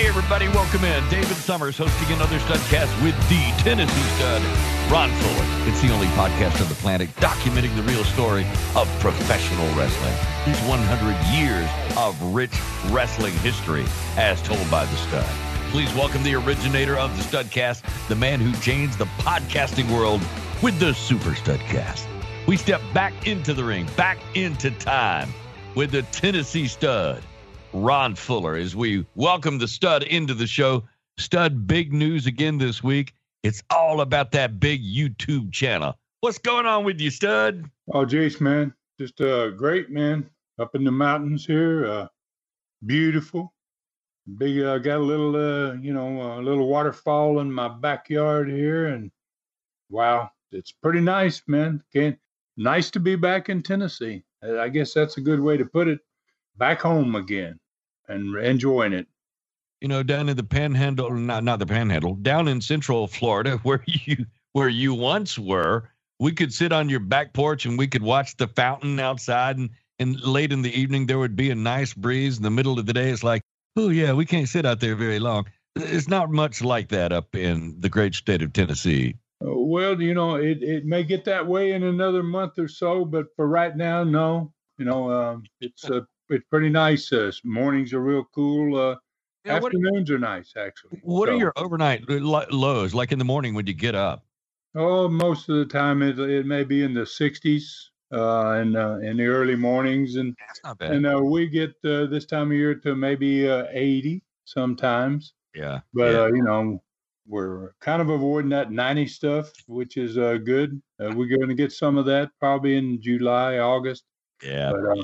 Hey, everybody, welcome in. David Summers hosting another Studcast with the Tennessee Stud, Ron Fuller. It's the only podcast on the planet documenting the real story of professional wrestling. These 100 years of rich wrestling history as told by the Stud. Please welcome the originator of the Studcast, the man who changed the podcasting world with the Super Studcast. We step back into the ring, back into time with the Tennessee Stud. Ron Fuller as we welcome the stud into the show. Stud, big news again this week. It's all about that big YouTube channel. What's going on with you, stud? Oh, Jace, man, just uh, great, man. Up in the mountains here, uh, beautiful. Big, uh, got a little, uh, you know, a little waterfall in my backyard here, and wow, it's pretty nice, man. Can't, nice to be back in Tennessee. I guess that's a good way to put it. Back home again, and enjoying it. You know, down in the panhandle, not not the panhandle, down in central Florida, where you where you once were, we could sit on your back porch and we could watch the fountain outside and and late in the evening there would be a nice breeze. In the middle of the day, it's like, oh yeah, we can't sit out there very long. It's not much like that up in the great state of Tennessee. Uh, Well, you know, it, it may get that way in another month or so, but for right now, no. You know, um, it's uh, it's pretty nice. Uh, mornings are real cool. Uh, Yeah, what- afternoons are nice, actually. What are your overnight lows like in the morning when you get up? Oh, most of the time it it may be in the 60s uh, in uh, in the early mornings, and That's not bad. and uh, we get uh, this time of year to maybe uh, 80 sometimes. yeah. But yeah. uh, you know, we're kind of avoiding that 90 stuff, which is uh, good. Uh, we're going to get some of that probably in July, August. yeah. But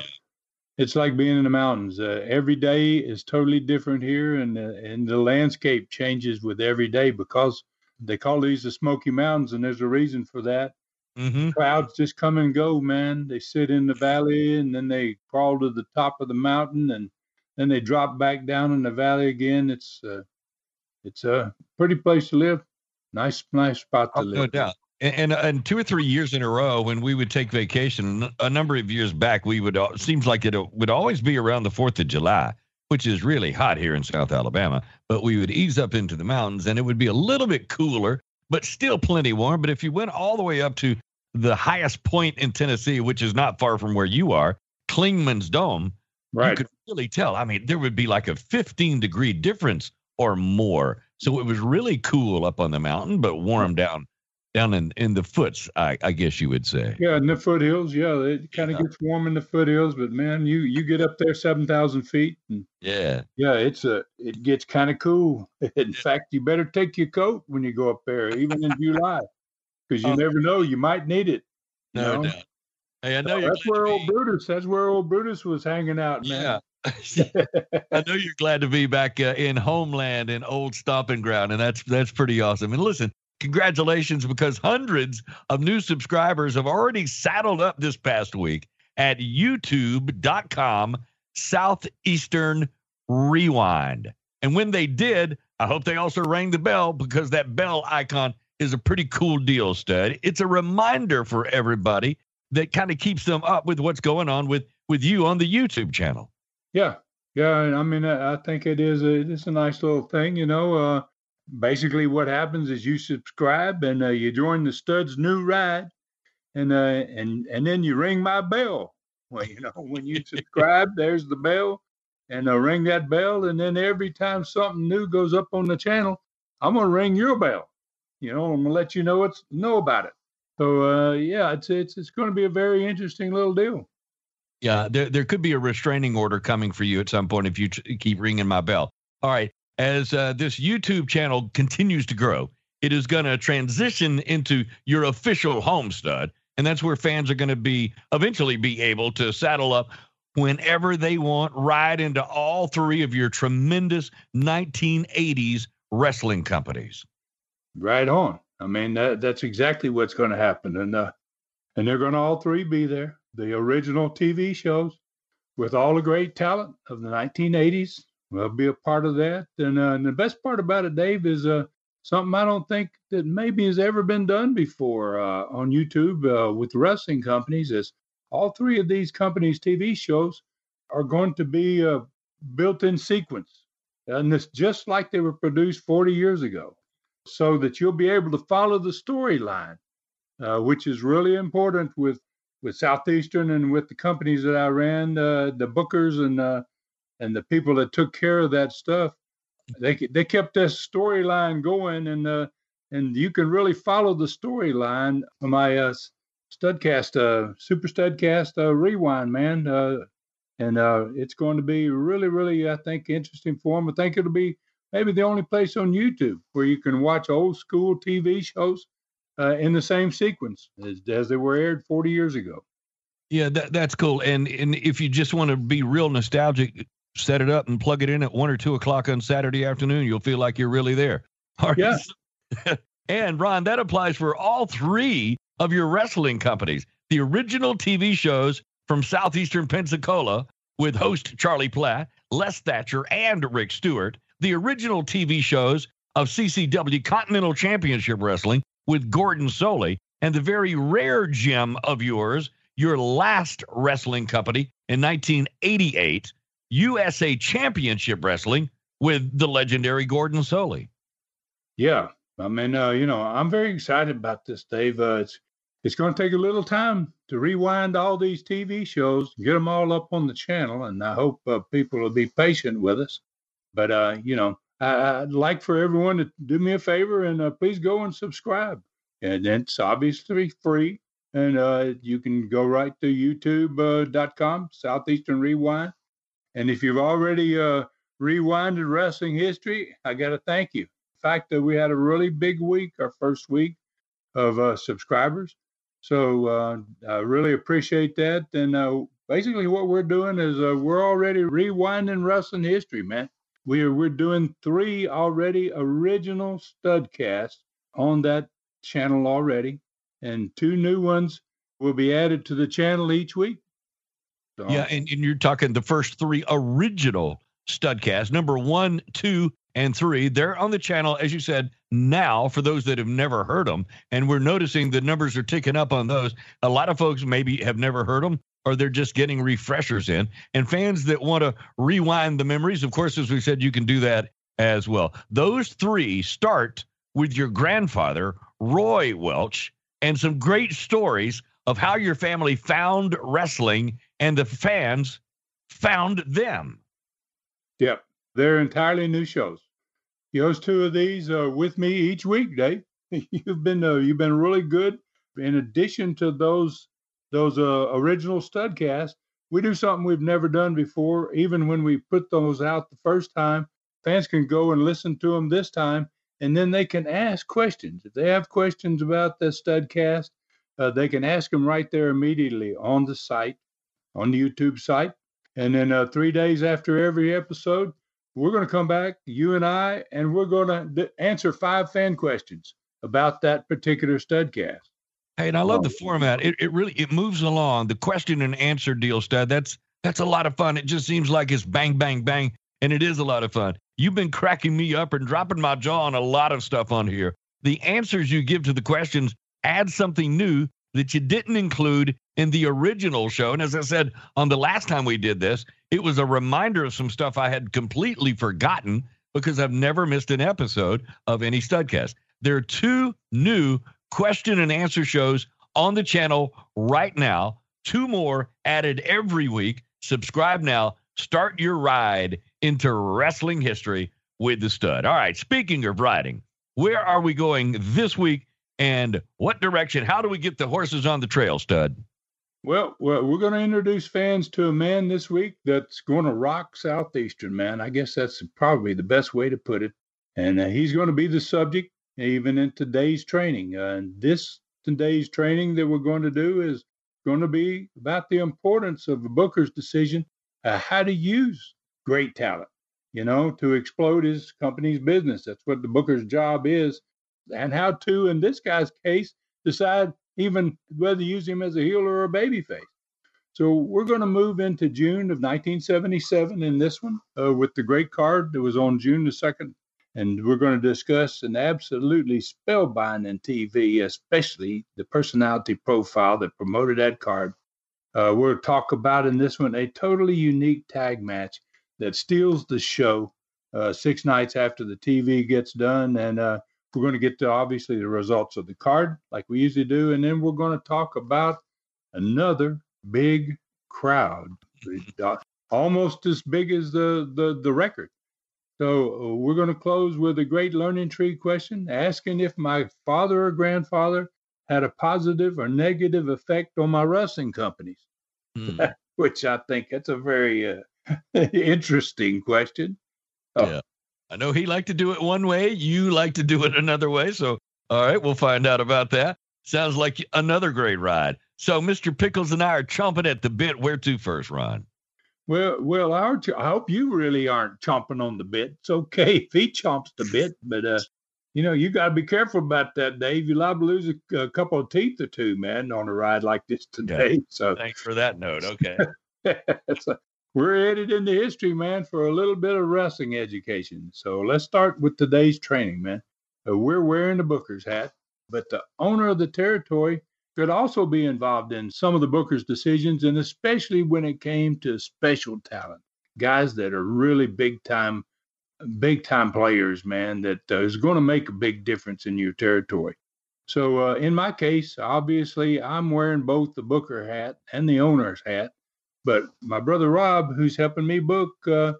it's like being in the mountains. Uh, every day is totally different here, and uh, and the landscape changes with every day because they call these the Smoky Mountains, and there's a reason for that. Mm-hmm. Clouds just come and go, man. They sit in the valley, and then they crawl to the top of the mountain, and then they drop back down in the valley again. It's uh, it's a pretty place to live. Nice, nice spot to Oh, live. no doubt. And, and and two or three years in a row, when we would take vacation, a number of years back, we would seems like it uh, would always be around the Fourth of July, which is really hot here in South Alabama. But we would ease up into the mountains, and it would be a little bit cooler, but still plenty warm. But if you went all the way up to the highest point in Tennessee, which is not far from where you are, Clingman's Dome, you Right. could really tell. I mean, there would be like a 15 degree difference or more. So it was really cool up on the mountain, but warm down down in, in the foots, I, I guess you would say. Yeah, in the foothills. Yeah, it kind of Yeah. gets warm in the foothills, but man, you you get up there seven thousand feet, and Yeah. yeah, it's a it gets kind of cool. In fact, you better take your coat when you go up there, even in July, because you Oh. never know, you might need it. No doubt. Hey, I know So that's where old Brutus. That's where old Brutus was hanging out, man. Yeah. I know you're glad to be back uh, in homeland in old stomping ground, and that's that's pretty awesome. And listen, congratulations because hundreds of new subscribers have already saddled up this past week at youtube.com southeastern rewind. And when they did, I hope they also rang the bell because that bell icon is a pretty cool deal, stud. It's a reminder for everybody that kind of keeps them up with what's going on with with you on the YouTube channel. Yeah, yeah. I mean, I, think it is a it's a nice little thing, you know. Uh, basically, what happens is you subscribe and uh, you join the Studs New Ride, and uh, and and then you ring my bell Well, you know, when you subscribe, there's the bell, and uh, ring that bell, and then every time something new goes up on the channel, I'm gonna ring your bell. You know, I'm gonna let you know it's know about it. So uh, yeah, it's it's it's to be a very interesting little deal. Yeah, there there could be a restraining order coming for you at some point if you t- keep ringing my bell. All right, as uh, this YouTube channel continues to grow, it is going to transition into your official home stud, and that's where fans are going to be eventually be able to saddle up whenever they want, ride into all three of your tremendous 1980s wrestling companies. Right on. I mean that that's exactly what's going to happen, and uh, and they're going to all three be there. The original TV shows with all the great talent of the 1980s will be a part of that. And, uh, and the best part about it, Dave, is uh, something I don't think that maybe has ever been done before uh, on YouTube uh, with wrestling companies. Is all three of these companies' TV shows are going to be uh, built in sequence, and it's just like they were produced 40 years ago so that you'll be able to follow the storyline, uh, which is really important with with Southeastern and with the companies that I ran, the bookers and and the people that took care of that stuff. They they kept this storyline going, and uh, and you can really follow the storyline. My uh, Studcast, uh, Super Studcast uh, Rewind, man, uh, and uh, it's going to be really, really, I think, interesting for them. I think it'll be maybe the only place on YouTube where you can watch old school TV shows uh, in the same sequence as, as they were aired 40 years ago. Yeah, that, that's cool. And and if you just want to be real nostalgic, set it up and plug it in at one or two o'clock on Saturday afternoon. You'll feel like you're really there. Yeah. and Ron, that applies for all three of your wrestling companies. The original TV shows from southeastern Pensacola with host Charlie Platt, Les Thatcher, and Rick Stewart the original TV shows of CCW Continental Championship Wrestling with Gordon Solie, and the very rare gem of yours, your last wrestling company in 1988, USA Championship Wrestling with the legendary Gordon Solie. Yeah, I mean, uh, you know, I'm very excited about this, Dave. Uh, it's it's going to take a little time to rewind all these TV shows, get them all up on the channel, and I hope uh, people will be patient with us. But uh, you know, I, would like for everyone to do me a favor and uh, please go and subscribe. And it's obviously free, and uh, you can go right to YouTube.com Southeastern Rewind. And if you've already uh, rewinded wrestling history, I got to thank you. In fact, that we had a really big week, our first week of uh, subscribers. So uh, I really appreciate that. And uh, basically, what we're doing is uh, we're already rewinding wrestling history, man we are we're doing three already original studcasts on that channel already, and two new ones will be added to the channel each week. So, yeah, and, and you're talking the first three original studcasts, number one, two, and three. They're on the channel, as you said, now for those that have never heard them. And we're noticing the numbers are ticking up on those. A lot of folks maybe have never heard them or they're just getting refreshers in. And fans that want to rewind the memories, of course, as we said, you can do that as well. Those three start with your grandfather, Roy Welch, and some great stories of how your family found wrestling and the fans found them. Yep, they're entirely new shows. Those two of these are with me each week, Dave. You've been uh, you've been really good. In addition to those those uh, original studcasts, we do something we've never done before. Even when we put those out the first time, fans can go and listen to them this time, and then they can ask questions. If they have questions about the studcast, uh, they can ask them right there immediately on the site, on the YouTube site. And then uh, three days after every episode, we're going to come back, you and I, and we're going to answer five fan questions about that particular studcast. Hey, and I love the format. It, it really it moves along. The question and answer deal, Stud. That's that's a lot of fun. It just seems like it's bang, bang, bang, and it is a lot of fun. You've been cracking me up and dropping my jaw on a lot of stuff on here. The answers you give to the questions add something new that you didn't include in the original show. And as I said on the last time we did this, it was a reminder of some stuff I had completely forgotten because I've never missed an episode of any Studcast. There are two new question and answer shows on the channel right now. two more added every week. Subscribe now. Start your ride into wrestling history with the stud. All right, speaking of riding, where are we going this week and what direction? How do we get the horses on the trail, stud? Well, well, we're going to introduce fans to a man this week that's going to rock Southeastern, man. I guess that's probably the best way to put it. And uh, he's going to be the subject even in today's training. Uh, and this today's training that we're going to do is going to be about the importance of a Booker's decision, uh, how to use great talent, you know, to explode his company's business. That's what the Booker's job is. And how to, in this guy's case, decide even whether to use him as a heel or a babyface. So we're going to move into June of 1977 in this one uh, with the great card that was on June the 2nd. And we're going to discuss an absolutely spellbinding TV, especially the personality profile that promoted that card. Uh, we'll talk about in this one a totally unique tag match that steals the show uh, six nights after the TV gets done. And uh, we're going to get to obviously the results of the card, like we usually do, and then we're going to talk about another big crowd, almost as big as the the, the record. So uh, we're going to close with a great learning tree question, asking if my father or grandfather had a positive or negative effect on my wrestling companies, mm. which I think that's a very uh, interesting question. Oh, yeah. I know he liked to do it one way. You like to do it another way. So, all right, we'll find out about that. Sounds like another great ride. So, Mr. Pickles and I are chomping at the bit. Where to first, Ron? Well, well, I hope you really aren't chomping on the bit. It's okay if he chomps the bit, but uh, you know, you got to be careful about that, Dave. You're liable to lose a, a, couple of teeth or two, man, on a ride like this today. Yeah. So, thanks for that note. Okay. so, we're headed into history, man, for a little bit of wrestling education. So let's start with today's training, man. Uh, we're wearing the Booker's hat, but the owner of the territory could also be involved in some of the Booker's decisions, and especially when it came to special talent, guys that are really big time, big time players, man, that uh, is going to make a big difference in your territory. So uh, in my case, obviously, I'm wearing both the Booker hat and the owner's hat but my brother Rob, who's helping me book, uh,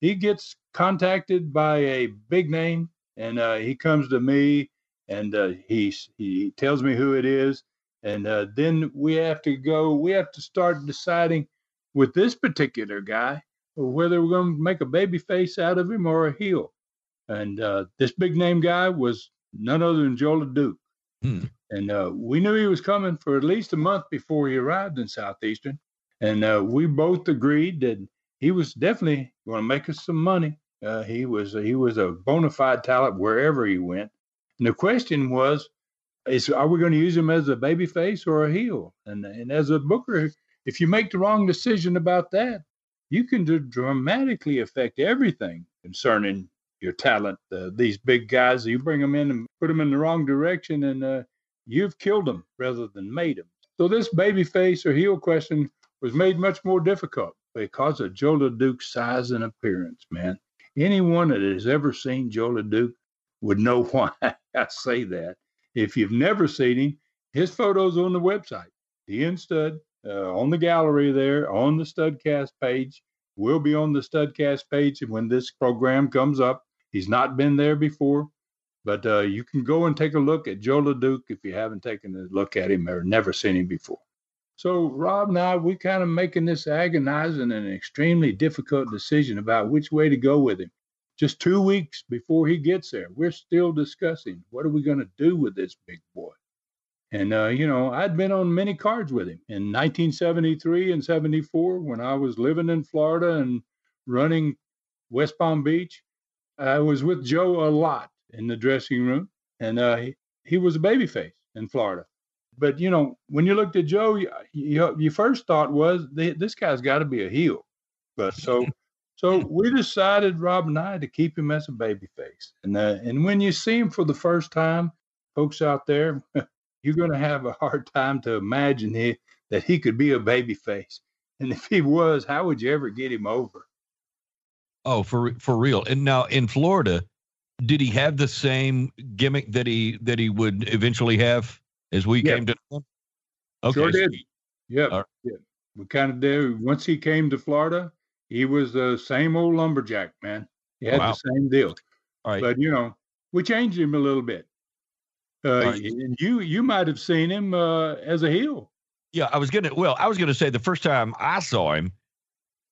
he gets contacted by a big name, and uh, he comes to me, and uh, he he tells me who it is, and uh, then we have to go. We have to start deciding with this particular guy whether we're going to make a baby face out of him or a heel. And uh, this big name guy was none other than Joe LeDuc. Hmm. And uh, we knew he was coming for at least a month before he arrived in Southeastern and uh, we both agreed that he was definitely going to make us some money. Uh, he was he was a bona fide talent wherever he went. And the question was, is are we going to use him as a baby face or a heel? And and as a booker, if you make the wrong decision about that, you can dramatically affect everything concerning your talent. Uh, these big guys, you bring them in and put them in the wrong direction, and uh, you've killed them rather than made them. So this baby face or heel question was made much more difficult because of Joe LeDuc's size and appearance, man. Anyone that has ever seen Joe LeDuc would know why I say that. If you've never seen him, his photo's on the website, the Stud, uh, on the gallery there, on the Studcast page. Will be on the Studcast page when this program comes up. He's not been there before, but uh, you can go and take a look at Joe LeDuc if you haven't taken a look at him or never seen him before. So Rob and I, we're kind of making this agonizing and extremely difficult decision about which way to go with him. Just two weeks before he gets there, we're still discussing what are we going to do with this big boy. And uh, you know, I'd been on many cards with him in 1973 and 74 when I was living in Florida and running West Palm Beach. I was with Joe a lot in the dressing room, and uh, he, he was a babyface in Florida but you know, when you looked at Joe, you, you, your first thought was this guy's got to be a heel. But so, so we decided Rob and I to keep him as a baby face. And uh, and when you see him for the first time, folks out there, you're going to have a hard time to imagine he, that he could be a baby face. And if he was, how would you ever get him over? Oh, for for real. And now in Florida, did he have the same gimmick that he that he would eventually have as we yeah. came to Okay. Sure did. Yep. All right. Yeah. We kind of did. Once he came to Florida, he was the same old lumberjack, man. He had Wow. the same deal. All right. But, you know, we changed him a little bit. Uh, right. and you you might have seen him uh, as a heel. Yeah, I was gonna. Well, I was gonna say the first time I saw him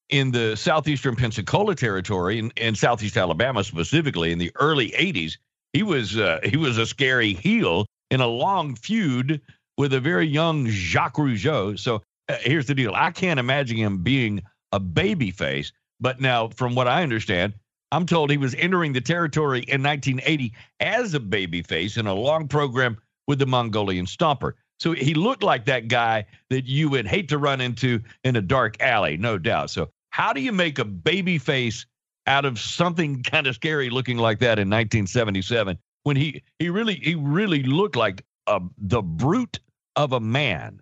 in the southeastern Pensacola territory in, in southeast Alabama specifically in the early '80s, he was uh, he was a scary heel in a long feud with a very young Jacques Rougeau. So uh, here's the deal: I can't imagine him being a baby face. But now, from what I understand, I'm told he was entering the territory in 1980 as a baby face in a long program with the Mongolian Stomper. So he looked like that guy that you would hate to run into in a dark alley, no doubt. So how do you make a baby face out of something kind of scary looking like that in 1977 when he he really he really looked like a, the brute of a man?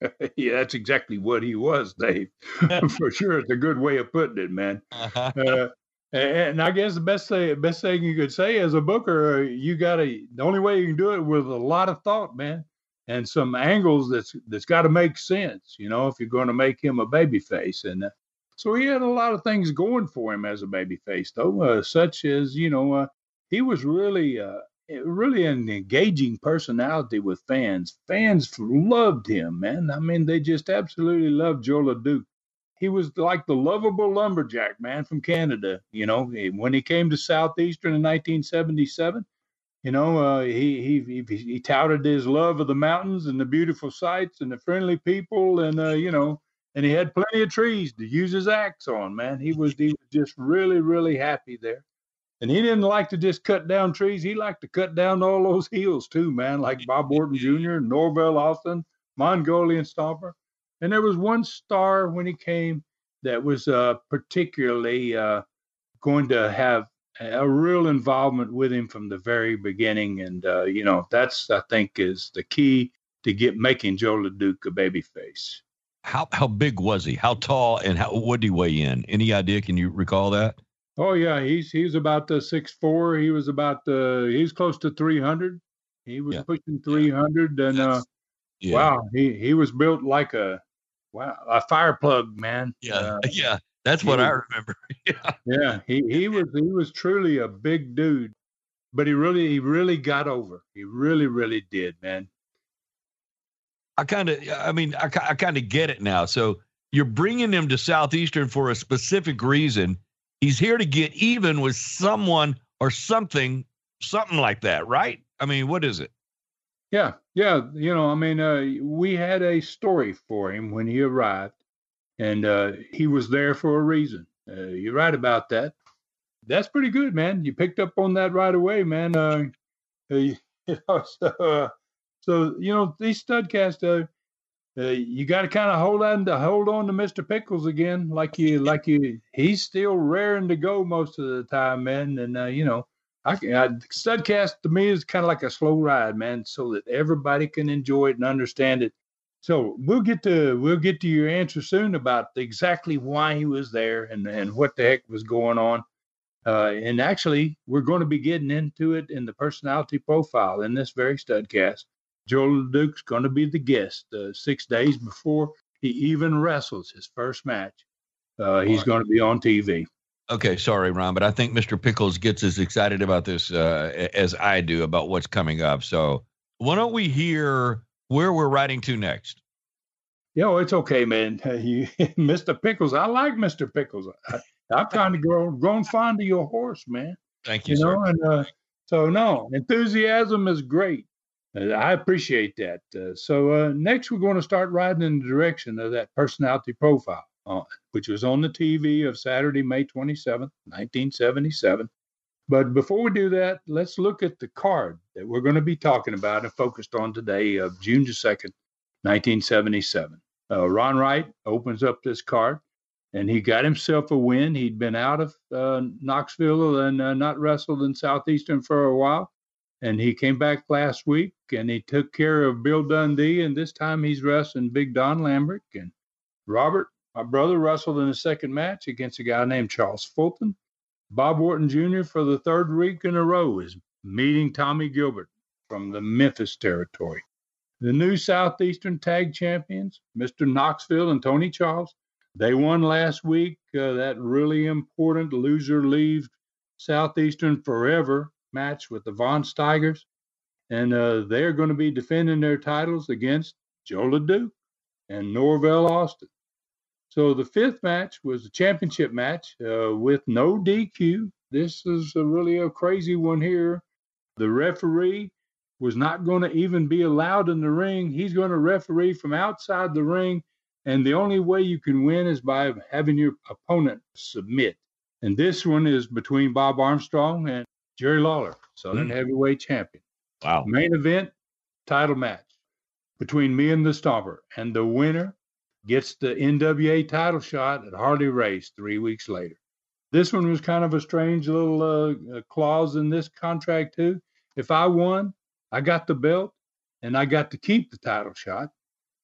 yeah, that's exactly what he was, Dave. For sure, it's a good way of putting it, man. Uh-huh. Uh, and I guess the best thing, best thing you could say as a booker, uh, you got to. The only way you can do it with a lot of thought, man, and some angles that's that's got to make sense. You know, if you're going to make him a baby face, and uh, so he had a lot of things going for him as a baby face, though, uh, such as you know, uh, he was really, uh, really an engaging personality with fans. Fans loved him, man. I mean, they just absolutely loved Joe LeDuc he was like the lovable lumberjack man from Canada. You know, when he came to Southeastern in 1977, you know, uh, he, he he he touted his love of the mountains and the beautiful sights and the friendly people, and uh, you know, and he had plenty of trees to use his axe on. Man, he was he was just really really happy there. And he didn't like to just cut down trees. He liked to cut down all those hills too, man, like Bob Orton Jr., Norvell Austin, Mongolian Stomper. And there was one star when he came that was uh, particularly uh, going to have a real involvement with him from the very beginning. And, uh, you know, that's, I think, is the key to get making Joe LeDuc a babyface. How how big was he? How tall and how what did he weigh in? Any idea? Can you recall that? Oh, yeah. He's he's about the six four. He was about the, he's close to 300. He was Yeah. pushing 300. And, uh, Yeah. wow, he, he was built like a, wow, a fire plug, man. Yeah. Uh, yeah. That's what I remember. yeah. Yeah, he, he was he was truly a big dude, but he really he really got over. He really really did, man. I kind of, I mean, I, I kind of get it now. So you're bringing him to Southeastern for a specific reason. He's here to get even with someone or something, something like that, right? I mean, what is it? Yeah, yeah. You know, I mean, uh, we had a story for him when he arrived, and uh, he was there for a reason. Uh, you're right about that. That's pretty good, man. You picked up on that right away, man. Uh, uh, you know, so, uh, so you know these studcasts, uh, you got to kind of hold on to hold on to Mister Pickles again, like you like you. He's still raring to go most of the time, man. And uh, you know, I, can- I studcast to me is kind of like a slow ride, man, so that everybody can enjoy it and understand it. So we'll get to we'll get to your answer soon about exactly why he was there and and what the heck was going on. Uh, and actually, we're going to be getting into it in the personality profile in this very studcast. Joe LeDuc's going to be the guest uh, six days before he even wrestles his first match. Uh, he's Right. going to be on TV. Okay, sorry, Ron, but I think Mr. Pickles gets as excited about this uh, as I do about what's coming up. So why don't we hear where we're riding to next? Yo, it's okay, man. You, Mr. Pickles, I like Mr. Pickles. I, I've kind of grown grown fond of your horse, man. Thank you, You sir. and uh, so no, enthusiasm is great. Uh, I appreciate that. Uh, so uh, next, we're going to start riding in the direction of that personality profile, uh, which was on the TV of Saturday, May twenty seventh, 1977. But before we do that, let's look at the card that we're going to be talking about and focused on today of June the 2nd, 1977. Uh, Ron Wright opens up this card and he got himself a win. He'd been out of uh, Knoxville and not wrestled in Southeastern for a while. And he came back last week and he took care of Bill Dundee. And this time he's wrestling Big Don Lambert And Robert, my brother, wrestled in the second match against a guy named Charles Fulton. Bob Orton Jr. for the third week in a row is meeting Tommy Gilbert from the Memphis territory. the new Southeastern Tag Champions, Mr. Knoxville and Tony Charles. They won last week uh, that really important loser leave Southeastern Forever match with the Von Steigers. And uh, they're going to be defending their titles against Joe LeDuc and Norvell Austin. So the fifth match was a championship match uh, with no DQ. This is a really a crazy one here. The referee was not going to even be allowed in the ring. He's going to referee from outside the ring, and the only way you can win is by having your opponent submit. And this one is between Bob Armstrong and Jerry Lawler, Southern mm. Heavyweight Champion. Wow. Main event, title match between me and the Stomper, and the winner gets the NWA title shot at Harley Race three weeks later. This one was kind of a strange little uh, clause in this contract too. If I won, I got the belt and I got to keep the title shot.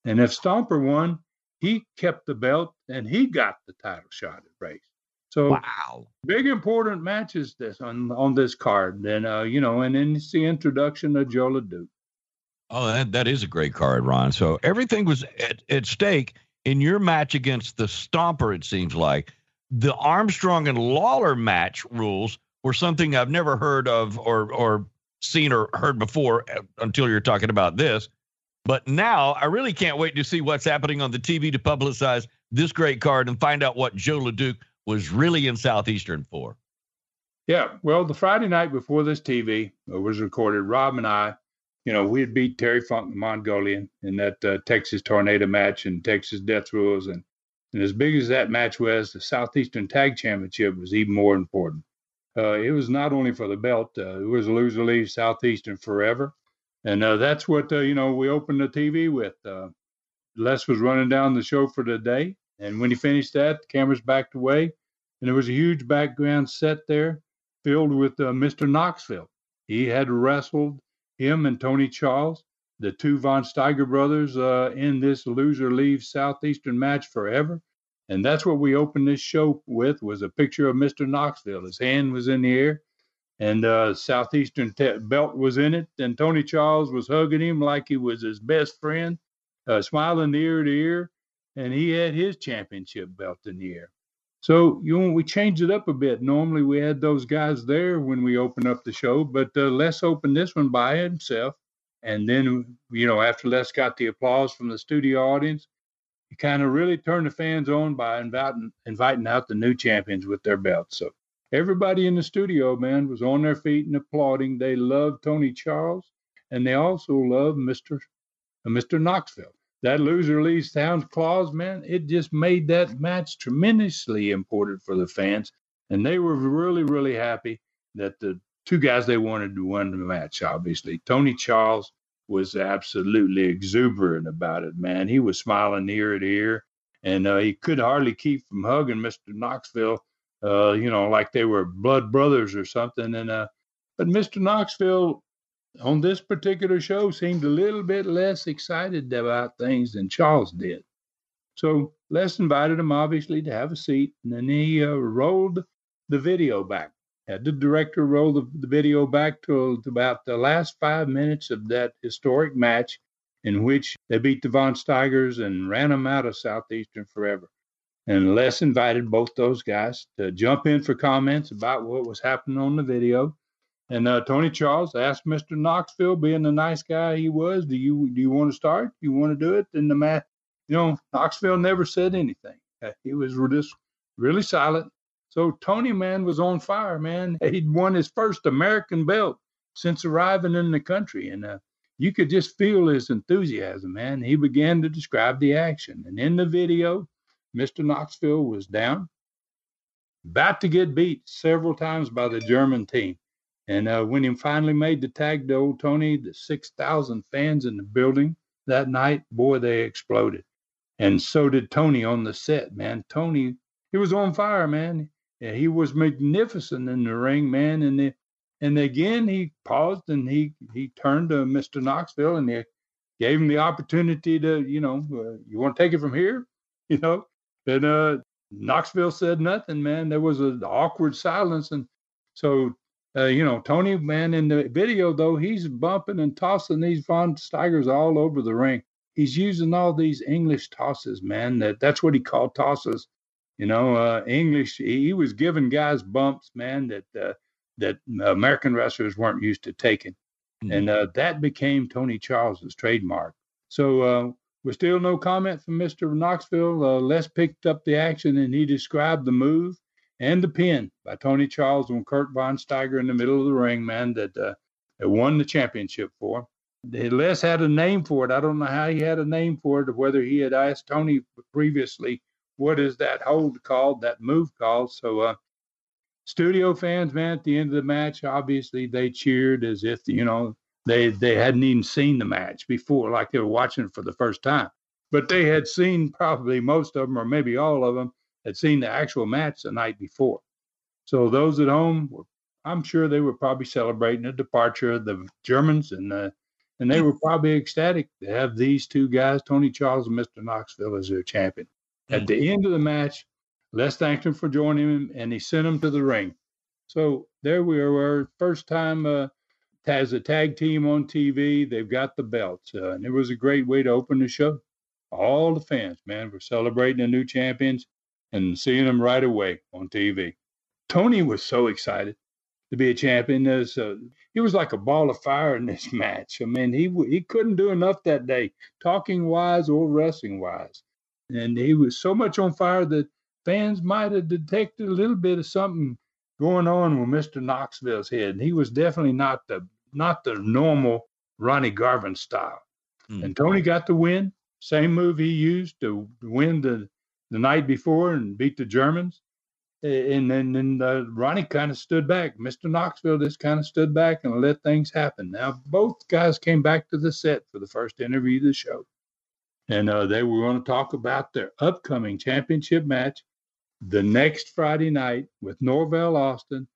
And if Stomper won, he kept the belt and he got the title shot at Race. So wow, big important matches this on on this card. And uh, you know, and then it's the introduction of Joe LeDuc. Oh, that, that is a great card, Ron. So everything was at, at stake in your match against the Stomper. It seems like the Armstrong and Lawler match rules were something I've never heard of or or seen or heard before uh, until you're talking about this. But now I really can't wait to see what's happening on the TV to publicize this great card and find out what Joe LeDuc was really in Southeastern for. Yeah, well, the Friday night before this TV was recorded, Rob and I, you know, we had beat Terry Funk the Mongolian in that uh, Texas Tornado match and Texas Death Rules. And, and as big as that match was, the Southeastern Tag Championship was even more important. Uh, it was not only for the belt, uh, it was a loser leave Southeastern forever. And uh, that's what, uh, you know, we opened the TV with. Uh, Les was running down the show for the day. And when he finished that, the cameras backed away. And there was a huge background set there filled with Mr. Knoxville. He had wrestled him and Tony Charles, the two Von Steiger brothers, in this loser leave Southeastern match forever. And that's what we opened this show with was a picture of Mr. Knoxville. His hand was in the air and uh, Southeastern te- belt was in it. And Tony Charles was hugging him like he was his best friend, uh, smiling ear to ear. And he had his championship belt in the air. So you know, we changed it up a bit. Normally we had those guys there when we open up the show, but uh, Les opened this one by himself. And then, you know, after Les got the applause from the studio audience, he kind of really turned the fans on by inviting inviting out the new champions with their belts. So everybody in the studio, man, was on their feet and applauding. They loved Tony Charles, and they also loved Mister uh, Mister Knoxville. That loser leaves town clause, man, it just made that match tremendously important for the fans, and they were really, really happy that the two guys they wanted to win the match. Obviously, Tony Charles was absolutely exuberant about it, man. He was smiling ear to ear, and uh, he could hardly keep from hugging Mr. Knoxville, uh, you know, like they were blood brothers or something. And uh, but Mr. Knoxville on this particular show seemed a little bit less excited about things than Charles did. So Les invited him obviously to have a seat, and then he uh, rolled the video back had the director roll the, the video back to, to, about the last five minutes of that historic match in which they beat the Von Steigers and ran them out of Southeastern forever. And Les invited both those guys to jump in for comments about what was happening on the video. And uh, Tony Charles asked Mr. Knoxville, being the nice guy he was, "Do you do you want to start? You want to do it?" And the man, you know, Knoxville never said anything. Uh, he was just really silent. So Tony Man was on fire, man. He'd won his first American belt since arriving in the country, and uh, you could just feel his enthusiasm, man. He began to describe the action, and in the video, Mr. Knoxville was down, about to get beat several times by the German team. And uh, when he finally made the tag to old Tony, the 6,000 fans in the building that night, boy, they exploded. And so did Tony on the set, man. Tony, he was on fire, man. Yeah, he was magnificent in the ring, man. And the, and again, he paused and he he turned to Mr. Knoxville and he gave him the opportunity to, you know, uh, you want to take it from here, you know. And uh, Knoxville said nothing, man. There was an awkward silence, and so uh, you know, Tony, man, in the video though, he's bumping and tossing these Von Steigers all over the ring. He's using all these English tosses, man. That that's what he called tosses. You know, uh, English. He was giving guys bumps, man, that uh, that American wrestlers weren't used to taking, mm-hmm. and uh, that became Tony Charles's trademark. So uh, with still no comment from Mr. Knoxville, uh, Les picked up the action and he described the move and the pin by Tony Charles on Kurt Von Steiger in the middle of the ring, man, that, uh, that won the championship for. Les had a name for it. I don't know how he had a name for it, or whether he had asked Tony previously, what is that hold called, that move called. So, uh, studio fans, man, at the end of the match, obviously they cheered as if, you know, they they hadn't even seen the match before, like they were watching it for the first time. But they had seen probably most of them, or maybe all of them, had seen the actual match the night before. So those at home, were, I'm sure they were probably celebrating the departure of the Germans, and uh, and they were probably ecstatic to have these two guys, Tony Charles and Mr. Knoxville, as their champion. At the end of the match, Les thanked him for joining him, and he sent him to the ring. So there we were, first time uh, as a tag team on TV. They've got the belts, uh, and it was a great way to open the show. All the fans, man, were celebrating the new champions and seeing him right away on TV. Tony was so excited to be a champion. There's, uh, he was like a ball of fire in this match. I mean, he he couldn't do enough that day, talking wise or wrestling wise, and he was so much on fire that fans might have detected a little bit of something going on with Mr. Knoxville's head. And he was definitely not the not the normal Ronnie Garvin style. Mm. And Tony got the win. Same move he used to win the, the night before and beat the Germans. And then, then uh, Ronnie kind of stood back. Mr. Knoxville just kind of stood back and let things happen. Now, both guys came back to the set for the first interview of the show. And uh, they were going to talk about their upcoming championship match the next Friday night with Norvell Austin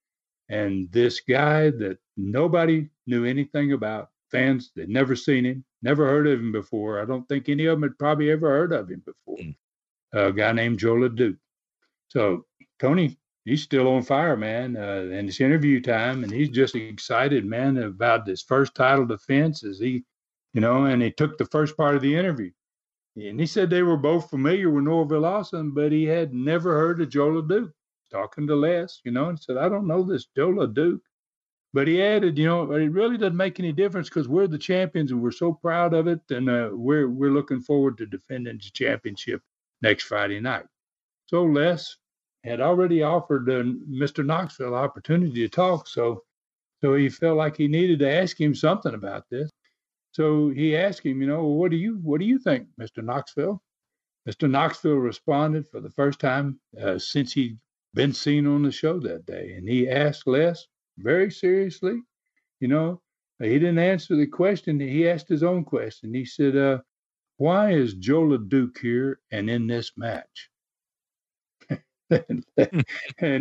and this guy that nobody knew anything about. Fans that never seen him, never heard of him before. I don't think any of them had probably ever heard of him before. Mm. A guy named Joe LeDuc. So Tony, he's still on fire, man. Uh, and it's interview time, and he's just excited, man, about this first title defense. As he, you know, and he took the first part of the interview. And he said they were both familiar with Norvell Austin, but he had never heard of Joe LeDuc. Talking to Les, you know, and said, I don't know this Joe LeDuc. But he added, you know, it really doesn't make any difference because we're the champions and we're so proud of it, and uh, we're we're looking forward to defending the championship next Friday night. So Les had already offered uh, Mr. Knoxville opportunity to talk, so so he felt like he needed to ask him something about this. So he asked him, you know, what do you what do you think, Mr. Knoxville? Mr. Knoxville responded for the first time uh, since he'd been seen on the show that day, and he asked Les very seriously. You know, he didn't answer the question. He asked his own question. He said, uh, "Why is Joe LeDuc here and in this match?" and, and,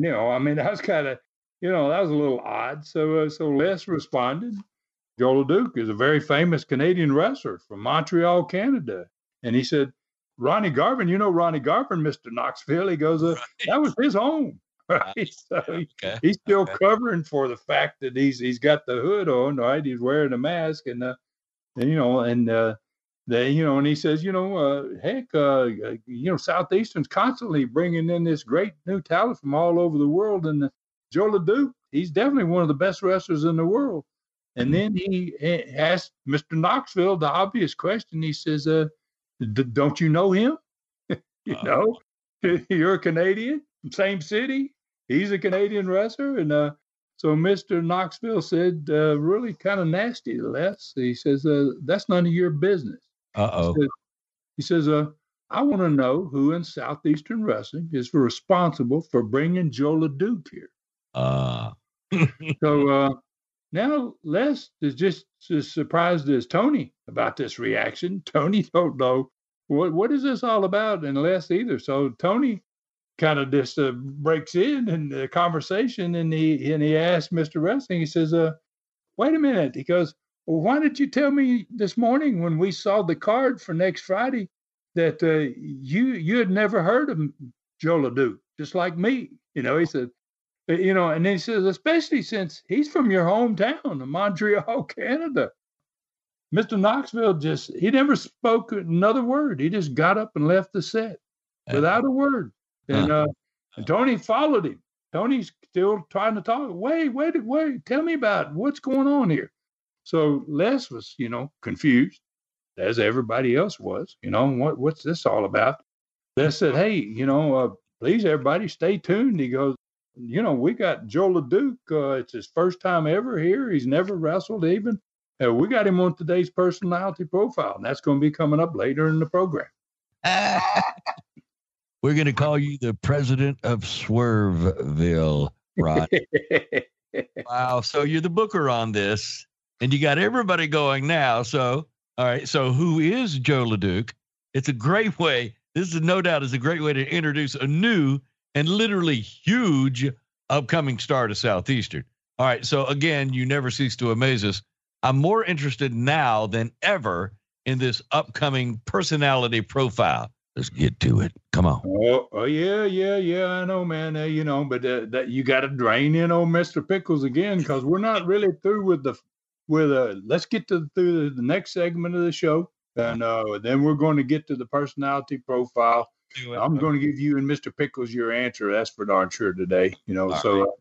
you know, I mean, that was kind of, you know, that was a little odd. So, uh, so Les responded. Joe LeDuc is a very famous Canadian wrestler from Montreal, Canada, and he said, "Ronnie Garvin, you know Ronnie Garvin, Mister Knoxville." He goes, uh, right. "That was his home." right? So okay. he's still okay. covering for the fact that he's he's got the hood on, right? He's wearing a mask, and uh, and you know, and uh, they, you know, and he says, you know, uh, heck, uh, you know, Southeastern's constantly bringing in this great new talent from all over the world, and uh, Joe LeDuc, he's definitely one of the best wrestlers in the world. And mm-hmm. then he asked Mr. Knoxville the obvious question. He says, uh, "Don't you know him? you uh, know, you're a Canadian, same city he's a Canadian wrestler. And uh, so Mr. Knoxville said, uh, really kind of nasty Les. He says, uh, that's none of your business. Uh oh. He, says, uh, I want to know who in Southeastern Wrestling is responsible for bringing Joe LeDuc here. Uh. so uh, now Les is just as surprised as Tony about this reaction. Tony don't know what what is this all about, and Les either. So Tony kind of just uh, breaks in in the conversation and he and he asked Mr. Wrestling, he says, uh, wait a minute. He goes, Well, why didn't you tell me this morning when we saw the card for next Friday that uh, you you had never heard of Joe LeDuc, just like me? You know, he said, you know, and then he says, especially since he's from your hometown of Montreal, Canada. Mr. Knoxville just, he never spoke another word. He just got up and left the set without a word. And, uh, and Tony followed him. Tony's still trying to talk. Wait, wait, wait. Tell me about it. what's going on here. So Les was, you know, confused, as everybody else was. You know, what what's this all about? Les said, "Hey, you know, uh, please everybody stay tuned." He goes, "You know, we got Joe LeDuc. Uh, it's his first time ever here. He's never wrestled even. Uh, we got him on today's personality profile, and that's going to be coming up later in the program." We're going to call you the president of Swerveville, Ron. wow. So you're the booker on this, and you got everybody going now. So, all right. So, who is Joe LeDuc? It's a great way. This is no doubt is a great way to introduce a new and literally huge upcoming star to Southeastern. All right. So, again, you never cease to amaze us. I'm more interested now than ever in this upcoming personality profile. Let's get to it. Come on. Oh, oh yeah, yeah, yeah. I know, man. Uh, you know, but uh, that you got to drain in on Mister Pickles again because we're not really through with the with uh. Let's get to through the, the next segment of the show, and uh, then we're going to get to the personality profile. I'm going to give you and Mister Pickles your answer. That's for darn sure today. You know, All so right. uh,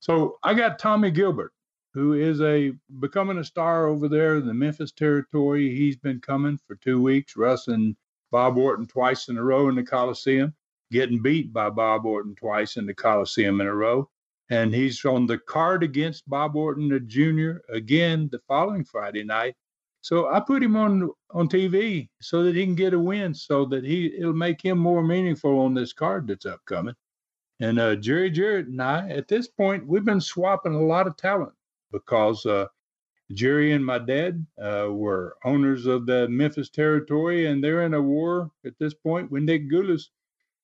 so I got Tommy Gilbert, who is a becoming a star over there in the Memphis territory. He's been coming for two weeks, Russ and Bob Orton twice in a row in the Coliseum, getting beat by Bob Orton twice in the Coliseum in a row. And he's on the card against Bob Orton Jr. again the following Friday night. So I put him on on TV so that he can get a win, so that he it'll make him more meaningful on this card that's upcoming. And uh, Jerry Jarrett and I, at this point, we've been swapping a lot of talent because uh, Jerry and my dad uh, were owners of the Memphis territory, and they're in a war at this point with Nick Gulas,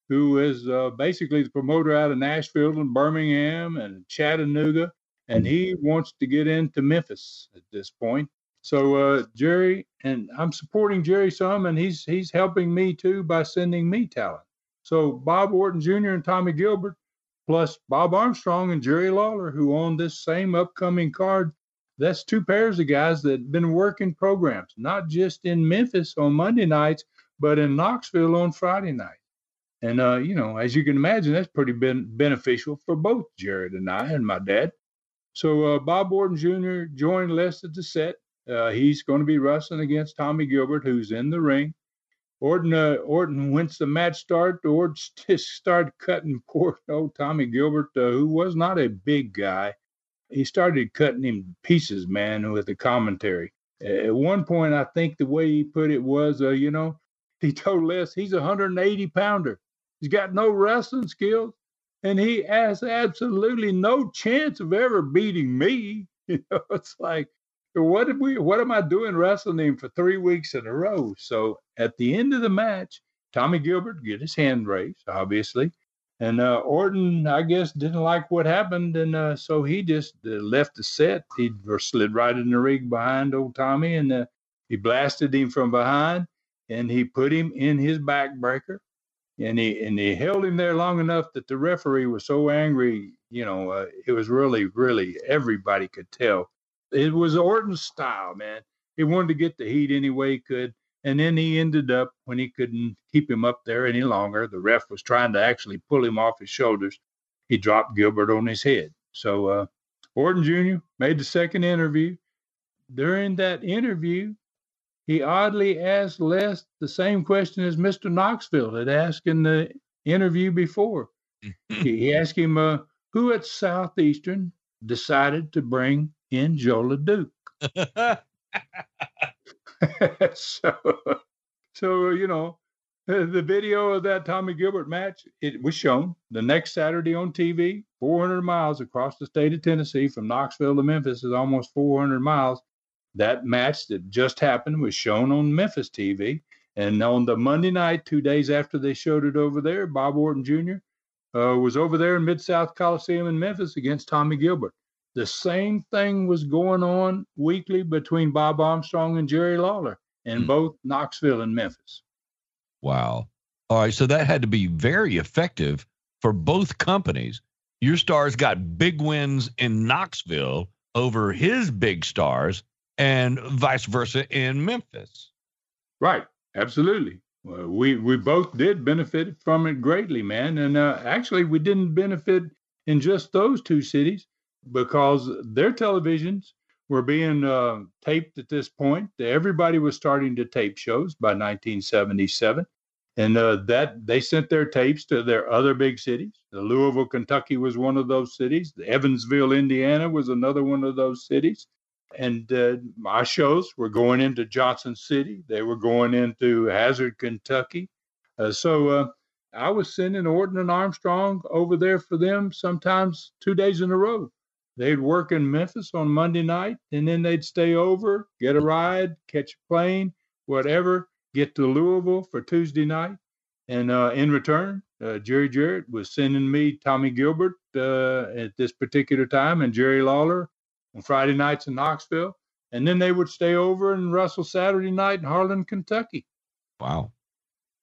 who is uh, basically the promoter out of Nashville and Birmingham and Chattanooga, and he wants to get into Memphis at this point. So uh, Jerry and I'm supporting Jerry some, and he's he's helping me too by sending me talent. So Bob Orton Jr. and Tommy Gilbert, plus Bob Armstrong and Jerry Lawler, who own this same upcoming card that's two pairs of guys that have been working programs, not just in Memphis on Monday nights, but in Knoxville on Friday night. And, uh, you know, as you can imagine, that's pretty ben- beneficial for both Jarrett and I and my dad. So uh, Bob Orton Jr. joined Les at the set. Uh, he's going to be wrestling against Tommy Gilbert, who's in the ring. Orton, uh, Orton, once the match started, Orton started cutting poor old Tommy Gilbert, uh, who was not a big guy he started cutting him pieces, man, with the commentary. At one point, I think the way he put it was, uh, you know, he told Les he's a 180 pounder. He's got no wrestling skills, and he has absolutely no chance of ever beating me. You know, it's like, what did we? What am I doing wrestling him for three weeks in a row? So at the end of the match, Tommy Gilbert get his hand raised, obviously, and uh, Orton, I guess, didn't like what happened, and uh, so he just uh, left the set. He slid right in the ring behind old Tommy, and uh, he blasted him from behind, and he put him in his backbreaker, and he and he held him there long enough that the referee was so angry. You know, uh, it was really, really everybody could tell it was Orton's style, man. He wanted to get the heat any way he could. And then he ended up, when he couldn't keep him up there any longer, the ref was trying to actually pull him off his shoulders. He dropped Gilbert on his head. So uh, Orton Jr. made the second interview. During that interview, he oddly asked Les the same question as Mr. Knoxville had asked in the interview before. he asked him, uh, who at Southeastern decided to bring in Joe Duke. so, so you know, the video of that Tommy Gilbert match it was shown the next Saturday on TV. 400 miles across the state of Tennessee from Knoxville to Memphis is almost 400 miles. That match that just happened was shown on Memphis TV. And on the Monday night, two days after they showed it over there, Bob Orton Jr. Uh, was over there in Mid South Coliseum in Memphis against Tommy Gilbert. The same thing was going on weekly between Bob Armstrong and Jerry Lawler in mm. both Knoxville and Memphis. Wow. All right. So that had to be very effective for both companies your stars got big wins in Knoxville over his big stars and vice versa in Memphis. Right. Absolutely. Well, we we both did benefit from it greatly, man. And uh, actually, we didn't benefit in just those two cities because their televisions were being uh, taped at this point. Everybody was starting to tape shows by 1977, and uh, that they sent their tapes to their other big cities. The Louisville, Kentucky was one of those cities. Evansville, Indiana was another one of those cities. And uh, my shows were going into Johnson City. They were going into Hazard, Kentucky. Uh, so uh, I was sending Orton and Armstrong over there for them sometimes two days in a row. They'd work in Memphis on Monday night, and then they'd stay over, get a ride, catch a plane, whatever, get to Louisville for Tuesday night. And uh, in return, uh, Jerry Jarrett was sending me Tommy Gilbert uh, at this particular time and Jerry Lawler on Friday nights in Knoxville. And then they would stay over and wrestle Saturday night in Harlan, Kentucky. Wow.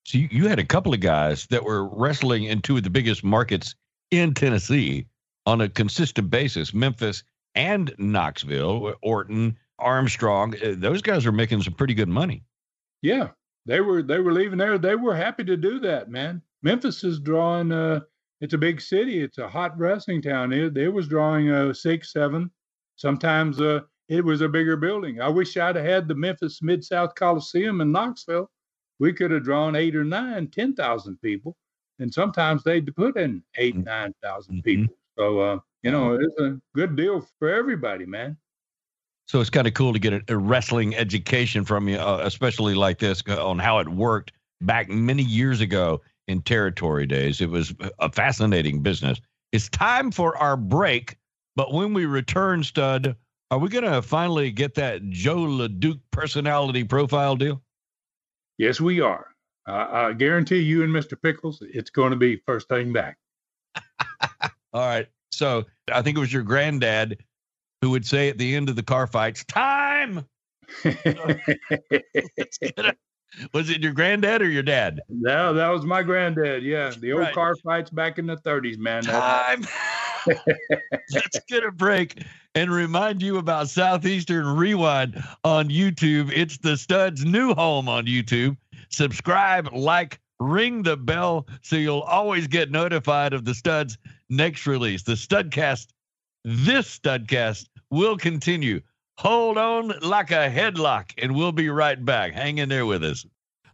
So you, you had a couple of guys that were wrestling in two of the biggest markets in Tennessee on a consistent basis Memphis and Knoxville, Orton, Armstrong. Uh, those guys are making some pretty good money. Yeah, they were they were leaving there. They were happy to do that, man. Memphis is drawing. Uh, it's a big city. It's a hot wrestling town. It, it was drawing uh, six, seven. Sometimes uh, it was a bigger building. I wish I'd have had the Memphis Mid South Coliseum in Knoxville. We could have drawn eight or nine, ten thousand people, and sometimes they'd put in eight, mm-hmm. nine thousand people. So uh, you know, it's a good deal for everybody, man. So it's kind of cool to get a, a wrestling education from you, uh, especially like this uh, on how it worked back many years ago in territory days. It was a fascinating business. It's time for our break, but when we return, Stud, are we going to finally get that Joe LeDuc personality profile deal? Yes, we are. Uh, I guarantee you and Mr. Pickles, it's going to be first thing back. All right. So I think it was your granddad who would say at the end of the car fights, "Time." was it your granddad or your dad? No, that was my granddad. Yeah, the old right. car fights back in the 30s, man. Time. Let's get a break and remind you about Southeastern Rewind on YouTube. It's the Stud's new home on YouTube. Subscribe, like, ring the bell so you'll always get notified of the Stud's next release. The Studcast, this Studcast will continue. Hold on like a headlock, and we'll be right back. Hang in there with us.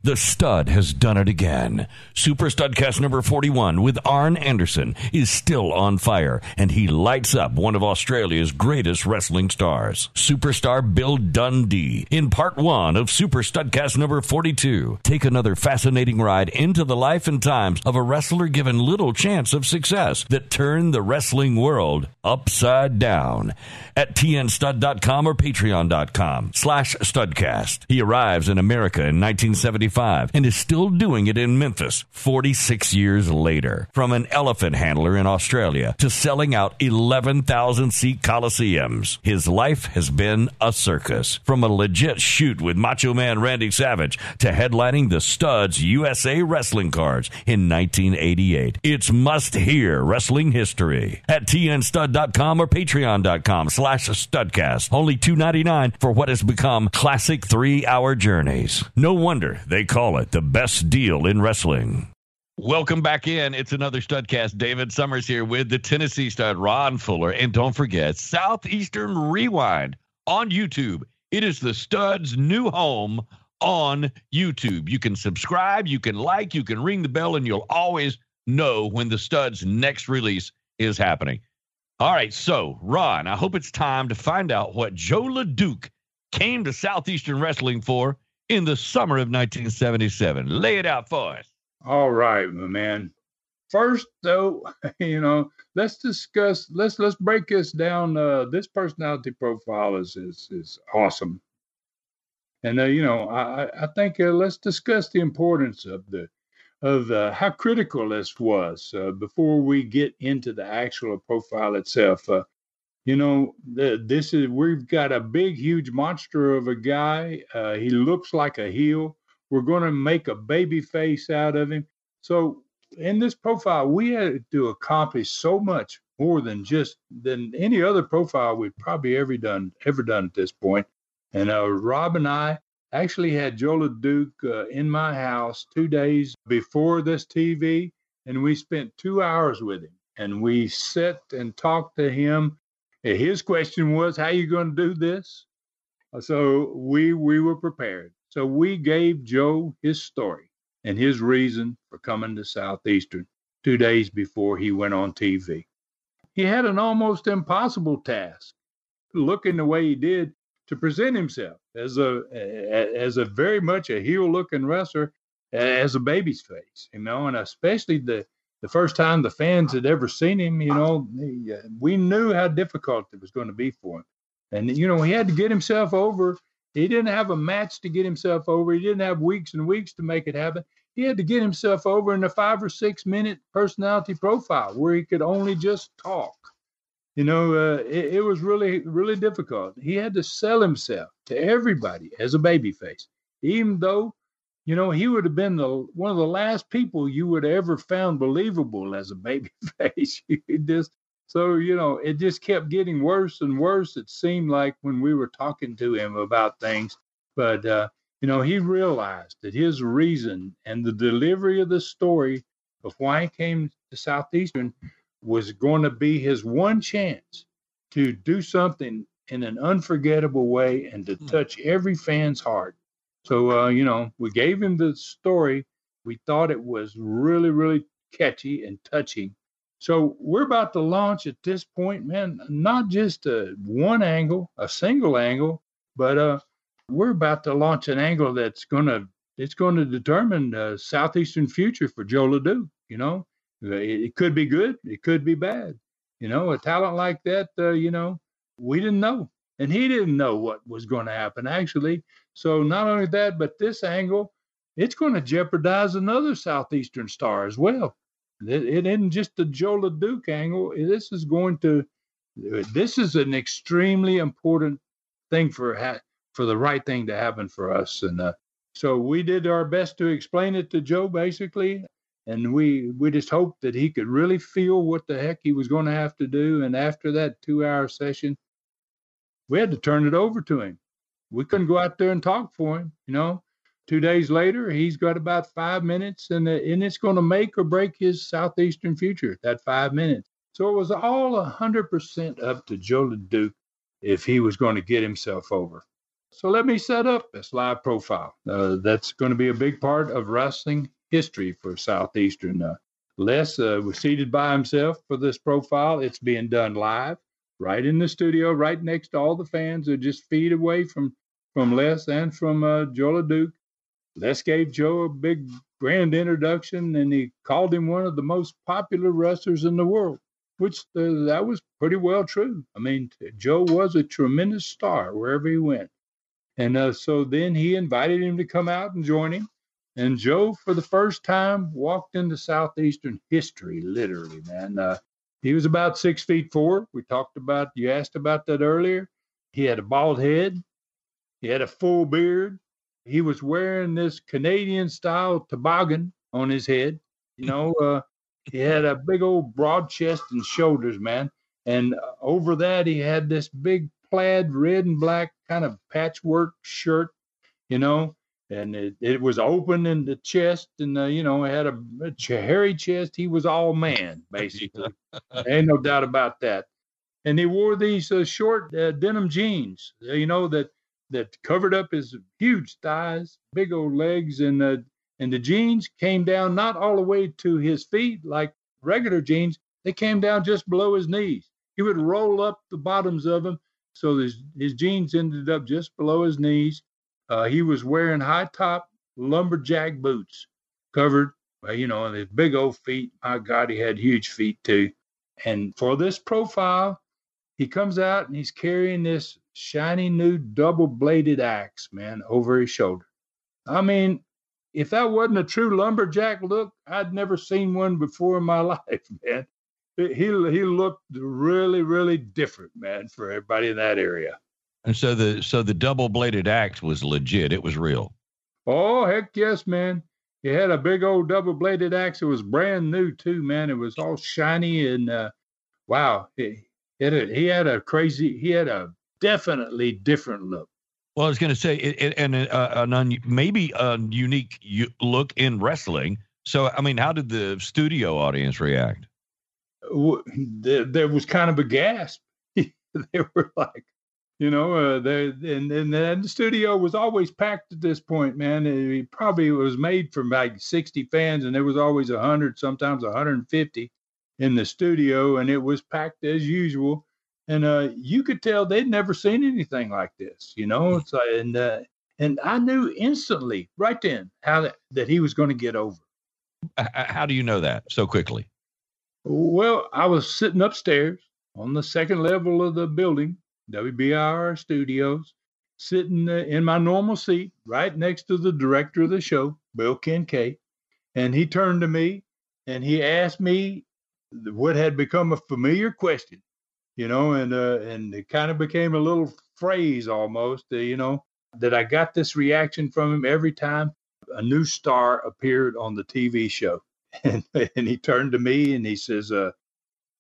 The stud has done it again. Super Studcast number 41 with Arn Anderson is still on fire, and he lights up one of Australia's greatest wrestling stars, superstar Bill Dundee, in part one of Super Studcast number 42. Take another fascinating ride into the life and times of a wrestler given little chance of success that turned the wrestling world upside down at tnstud.com or patreon.com slash studcast. He arrives in America in 1975 and is still doing it in Memphis 46 years later. From an elephant handler in Australia to selling out 11,000 seat coliseums, his life has been a circus. From a legit shoot with Macho Man Randy Savage to headlining the Studs USA wrestling cards in 1988. It's must hear wrestling history at tnstud.com or patreon.com slash studcast. Only $2.99 for what has become classic three hour journeys. No wonder they they call it the best deal in wrestling. Welcome back in. It's another Studcast. David Summers here with the Tennessee stud, Ron Fuller. And don't forget, Southeastern Rewind on YouTube. It is the stud's new home on YouTube. You can subscribe, you can like, you can ring the bell, and you'll always know when the stud's next release is happening. All right, so Ron, I hope it's time to find out what Joe LeDuc came to Southeastern Wrestling for in the summer of 1977. Lay it out for us. All right, my man. First, though, you know, let's discuss. Let's let's break this down. Uh, this personality profile is is is awesome, and uh, you know, I I think uh, let's discuss the importance of the of uh, how critical this was uh, before we get into the actual profile itself. Uh, you know, the, this is we've got a big, huge monster of a guy. Uh, he looks like a heel. We're going to make a baby face out of him. So in this profile, we had to accomplish so much more than just than any other profile we've probably ever done ever done at this point. And uh, Rob and I actually had Joe LeDuc uh, in my house two days before this TV, and we spent two hours with him. And we sat and talked to him. His question was, "How you going to do this?" Uh, so we we were prepared. So we gave Joe his story and his reason for coming to Southeastern two days before he went on TV he had an almost impossible task, looking the way he did to present himself as a as a very much a heel looking wrestler as a baby's face, you know, and especially the the first time the fans had ever seen him, you know, he, uh, we knew how difficult it was going to be for him, and you know he had to get himself over. He didn't have a match to get himself over. He didn't have weeks and weeks to make it happen he had to get himself over in a five or six minute personality profile where he could only just talk. You know, uh, it, it, was really, really difficult. He had to sell himself to everybody as a babyface, even though, you know, he would have been the one of the last people you would ever found believable as a babyface. just so you know, it just kept getting worse and worse. It seemed like when we were talking to him about things, but uh, you know, he realized that his reason and the delivery of the story of why he came to Southeastern was going to be his one chance to do something in an unforgettable way and to hmm. touch every fan's heart. So, uh, you know, we gave him the story. We thought it was really, really catchy and touching. So we're about to launch at this point, man, not just a one angle, a single angle, but uh, we're about to launch an angle that's going to it's going to determine the southeastern future for Joe LeDuc. You know, it, could be good, it could be bad. You know, a talent like that, uh, you know, we didn't know, and he didn't know what was going to happen actually. So not only that, but this angle, it's going to jeopardize another southeastern star as well. It, it isn't just the Joe LeDuc angle. This is going to, this is an extremely important thing for for the right thing to happen for us. And uh, so we did our best to explain it to Joe, basically. And we we just hoped that he could really feel what the heck he was going to have to do. And after that two-hour session, we had to turn it over to him. We couldn't go out there and talk for him, you know. Two days later, he's got about five minutes, and uh, and it's going to make or break his southeastern future. That five minutes. So it was all hundred percent up to Joe LeDuc if he was going to get himself over. So let me set up this live profile. Uh, that's going to be a big part of wrestling history for Southeastern. Uh, Les uh, was seated by himself for this profile. It's being done live, right in the studio, right next to all the fans. They're just feet away from from Les and from uh, Joe LeDuc. Les gave Joe a big grand introduction, and he called him one of the most popular wrestlers in the world, which uh, that was pretty well true. I mean, Joe was a tremendous star wherever he went. And uh, so then he invited him to come out and join him. And Joe, for the first time, walked into Southeastern history, literally, man. Uh, he was about six feet four. We talked about, you asked about that earlier. He had a bald head, he had a full beard. He was wearing this Canadian style toboggan on his head. You know, uh, he had a big old broad chest and shoulders, man. And uh, over that, he had this big plaid red and black kind of patchwork shirt, you know, and it, it was open in the chest and, uh, you know, had a, a hairy chest. He was all man, basically. Ain't no doubt about that. And he wore these uh, short uh, denim jeans, uh, you know, that that covered up his huge thighs, big old legs, and uh, and the jeans came down not all the way to his feet like regular jeans. They came down just below his knees. He would roll up the bottoms of them so his, his jeans ended up just below his knees. Uh, he was wearing high top lumberjack boots covered, well, you know, and his big old feet. My God, he had huge feet too. And for this profile, he comes out and he's carrying this shiny new double bladed axe, man, over his shoulder. I mean, if that wasn't a true lumberjack look, I'd never seen one before in my life, man he he looked really really different, man, for everybody in that area. And so the so the double bladed axe was legit. It was real. Oh heck yes, man. he had a big old double bladed axe. It was brand new too, man. It was all shiny and uh, wow, he, a, he had a crazy, he had a definitely different look. Well, I was going to say, it, and uh, an un, maybe a unique look in wrestling. So, I mean, how did the studio audience react? There, there was kind of a gasp. they were like, you know, uh, they and and the studio was always packed at this point, man. It probably was made for like 60 fans, and there was always 100, sometimes 150 in the studio, and it was packed as usual. And uh, you could tell they'd never seen anything like this, you know. It's like, and uh, and I knew instantly, right then, how that, that he was going to get over. How do you know that so quickly? Well, I was sitting upstairs on the second level of the building WBIR Studios, sitting uh, in my normal seat right next to the director of the show, Bill Kincaid. And he turned to me and he asked me what had become a familiar question, you know, and uh, and it kind of became a little phrase almost, uh, you know, that I got this reaction from him every time a new star appeared on the TV show. And, and he turned to me and he says, uh,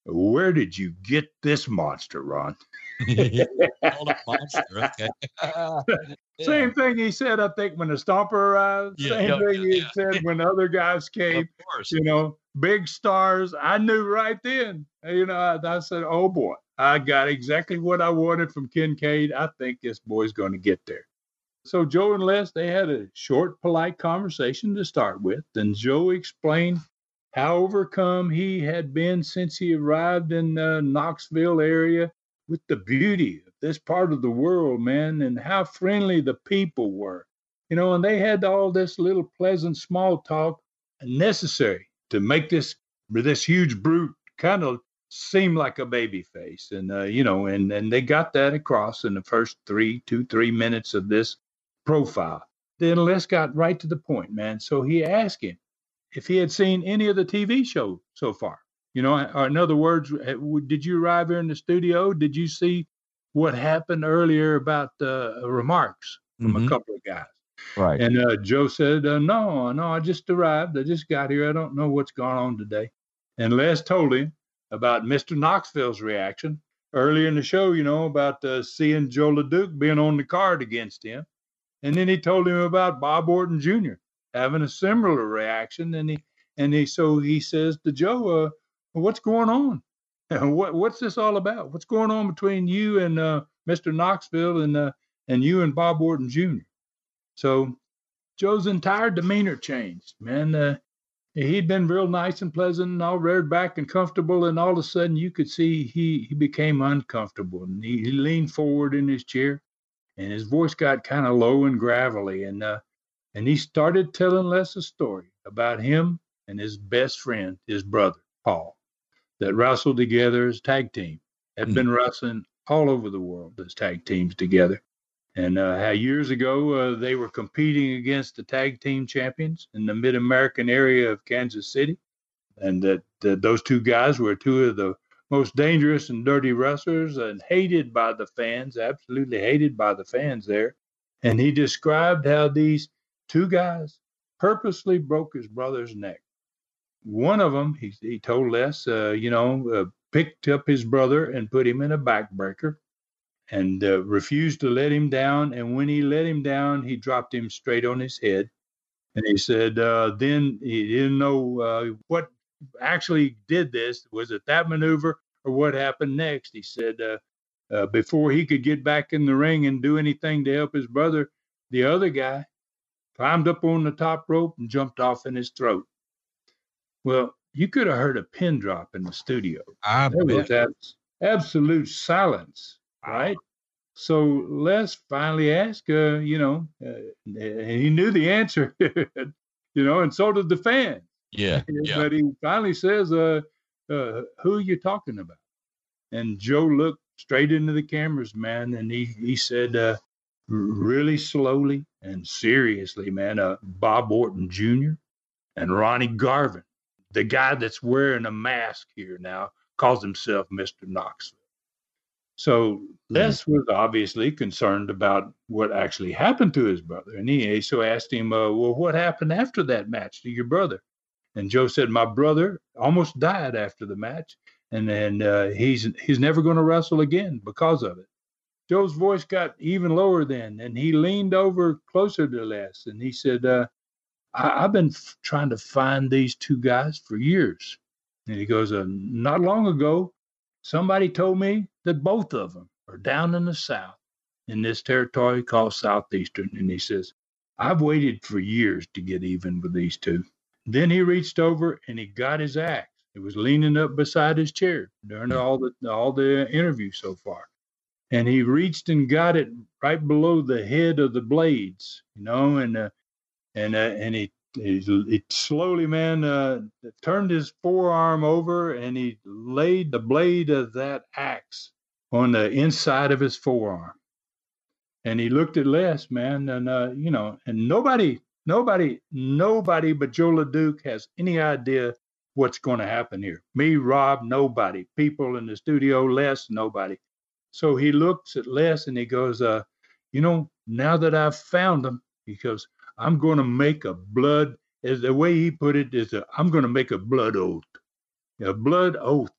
where did you get this monster, Ron? monster. Okay. yeah. Same thing he said, I think, when the Stomper arrived. Yeah, Same yeah, thing he said when other guys came. You know, big stars. I knew right then. You know, I, I said, oh boy, I got exactly what I wanted from Kincaid. I think this boy's going to get there. So Joe and Les, they had a short, polite conversation to start with. Then Joe explained how overcome he had been since he arrived in the Knoxville area with the beauty of this part of the world, man, and how friendly the people were. You know, and they had all this little pleasant small talk necessary to make this this huge brute kind of seem like a baby face. And uh, you know, and and they got that across in the first three, two, three minutes of this profile. Then Les got right to the point, man. So he asked him, if he had seen any of the TV show so far. You know, or in other words, did you arrive here in the studio? Did you see what happened earlier about uh, remarks from mm-hmm. a couple of guys? Right. And uh, Joe said, uh, "No, no, I just arrived. I just got here. I don't know what's going on today." And Les told him about Mr. Knoxville's reaction earlier in the show. You know about uh, seeing Joe LeDuc being on the card against him, and then he told him about Bob Orton Jr having a similar reaction. And he and he so he says to Joe, uh, "What's going on? what what's this all about? What's going on between you and uh, Mr. Knoxville and uh, and you and Bob Orton Jr.?" So Joe's entire demeanor changed, man. He'd been real nice and pleasant and all reared back and comfortable, and all of a sudden you could see he he became uncomfortable and he, he leaned forward in his chair, and his voice got kind of low and gravelly, and uh, and he started telling Les a story about him and his best friend, his brother, Paul, that wrestled together as tag team, had mm-hmm. been wrestling all over the world as tag teams together. And uh, how years ago uh, they were competing against the tag team champions in the mid American area of Kansas City. And that uh, those two guys were two of the most dangerous and dirty wrestlers and hated by the fans, absolutely hated by the fans there. And he described how these two guys purposely broke his brother's neck. One of them, he, he told Les, uh, you know, uh, picked up his brother and put him in a backbreaker and uh, refused to let him down. And when he let him down, he dropped him straight on his head. And he said, uh, then he didn't know uh, what actually did this. Was it that maneuver or what happened next? He said, uh, before he could get back in the ring and do anything to help his brother, the other guy climbed up on the top rope and jumped off in his throat. Well, you could have heard a pin drop in the studio. I there was abs- absolute silence, right? So Les finally asked, uh, you know, uh, and he knew the answer, you know, and so did the fans. Yeah, yeah. But he finally says, uh, uh, "Who are you talking about?" And Joe looked straight into the cameras, man, and he he said, uh, really slowly and seriously, man, uh, Bob Orton Jr. and Ronnie Garvin, the guy that's wearing a mask here now, calls himself Mr. Knoxville. So Les was obviously concerned about what actually happened to his brother, and he so asked him, uh, "Well, what happened after that match to your brother?" And Joe said, "My brother almost died after the match, and then uh, he's he's never going to wrestle again because of it." Joe's voice got even lower then, and he leaned over closer to Les, and he said, uh, I, have been f- trying to find these two guys for years." And he goes, uh, "Not long ago, somebody told me that both of them are down in the South in this territory called Southeastern." And he says, "I've waited for years to get even with these two." Then he reached over and he got his axe. It was leaning up beside his chair during all the all the interview so far. And he reached and got it right below the head of the blades, you know, and uh, and uh, and he, he, he slowly, man, uh, turned his forearm over and he laid the blade of that axe on the inside of his forearm. And he looked at Les, man, and uh, you know, and nobody Nobody, nobody but Joe LeDuc has any idea what's going to happen here. Me, Rob, nobody. People in the studio, Les, nobody. So he looks at Les and he goes, uh, you know, now that I've found them, he goes, I'm going to make a blood, as the way he put it is, i I'm going to make a blood oath, a blood oath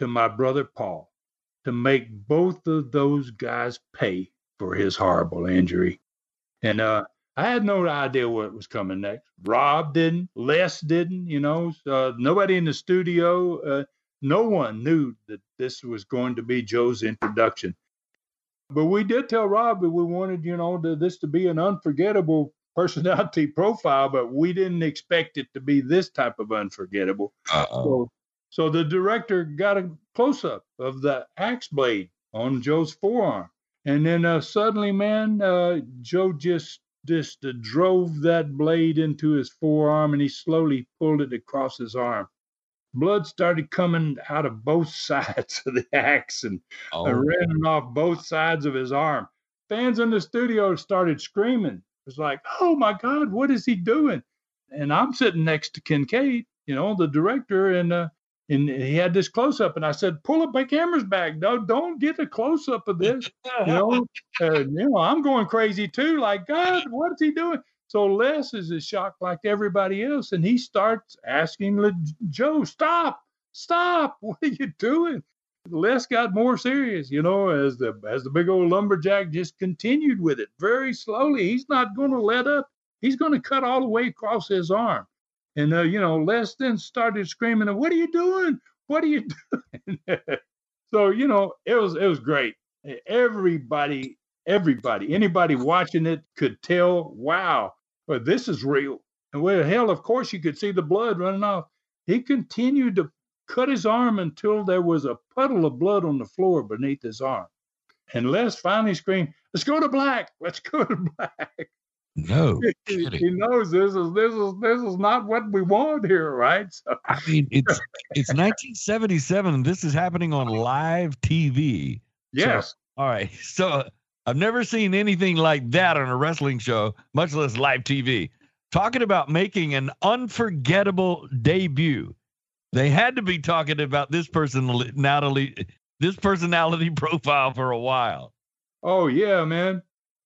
to my brother Paul to make both of those guys pay for his horrible injury. And uh, I had no idea what was coming next. Rob didn't, Les didn't, you know, uh, nobody in the studio, uh, no one knew that this was going to be Joe's introduction. But we did tell Rob that we wanted, you know, to, this to be an unforgettable personality profile, but we didn't expect it to be this type of unforgettable. So, so the director got a close up of the axe blade on Joe's forearm. And then uh, suddenly, man, uh, Joe just just uh, drove that blade into his forearm and he slowly pulled it across his arm. Blood started coming out of both sides of the axe and oh. uh, running off both sides of his arm. Fans in the studio started screaming. Was like, oh my God, what is he doing? And I'm sitting next to Kincaid, you know, the director, and uh, and he had this close up, and I said, "Pull up my cameras back. Don't don't get a close up of this." you know, uh, you know, I'm going crazy too. Like, God, what is he doing? So Les is as shocked like everybody else, and he starts asking Joe, "Stop, stop! What are you doing?" Les got more serious, you know, as the as the big old lumberjack just continued with it very slowly. He's not going to let up. He's going to cut all the way across his arm. And uh, you know, Les then started screaming, "What are you doing? What are you doing?" so you know, it was it was great. Everybody, everybody, anybody watching it could tell, wow, but this is real. And well, hell, of course, you could see the blood running off. He continued to cut his arm until there was a puddle of blood on the floor beneath his arm. And Les finally screamed, "Let's go to black! Let's go to black!" No, he, he, knows this is this is this is not what we want here, right? So. I mean, it's it's 1977, and this is happening on live TV. Yes. So, all right. So I've never seen anything like that on a wrestling show, much less live TV. Talking about making an unforgettable debut, they had to be talking about this personality, this personality profile for a while. Oh yeah, man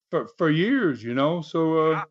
for for years, you know. So uh,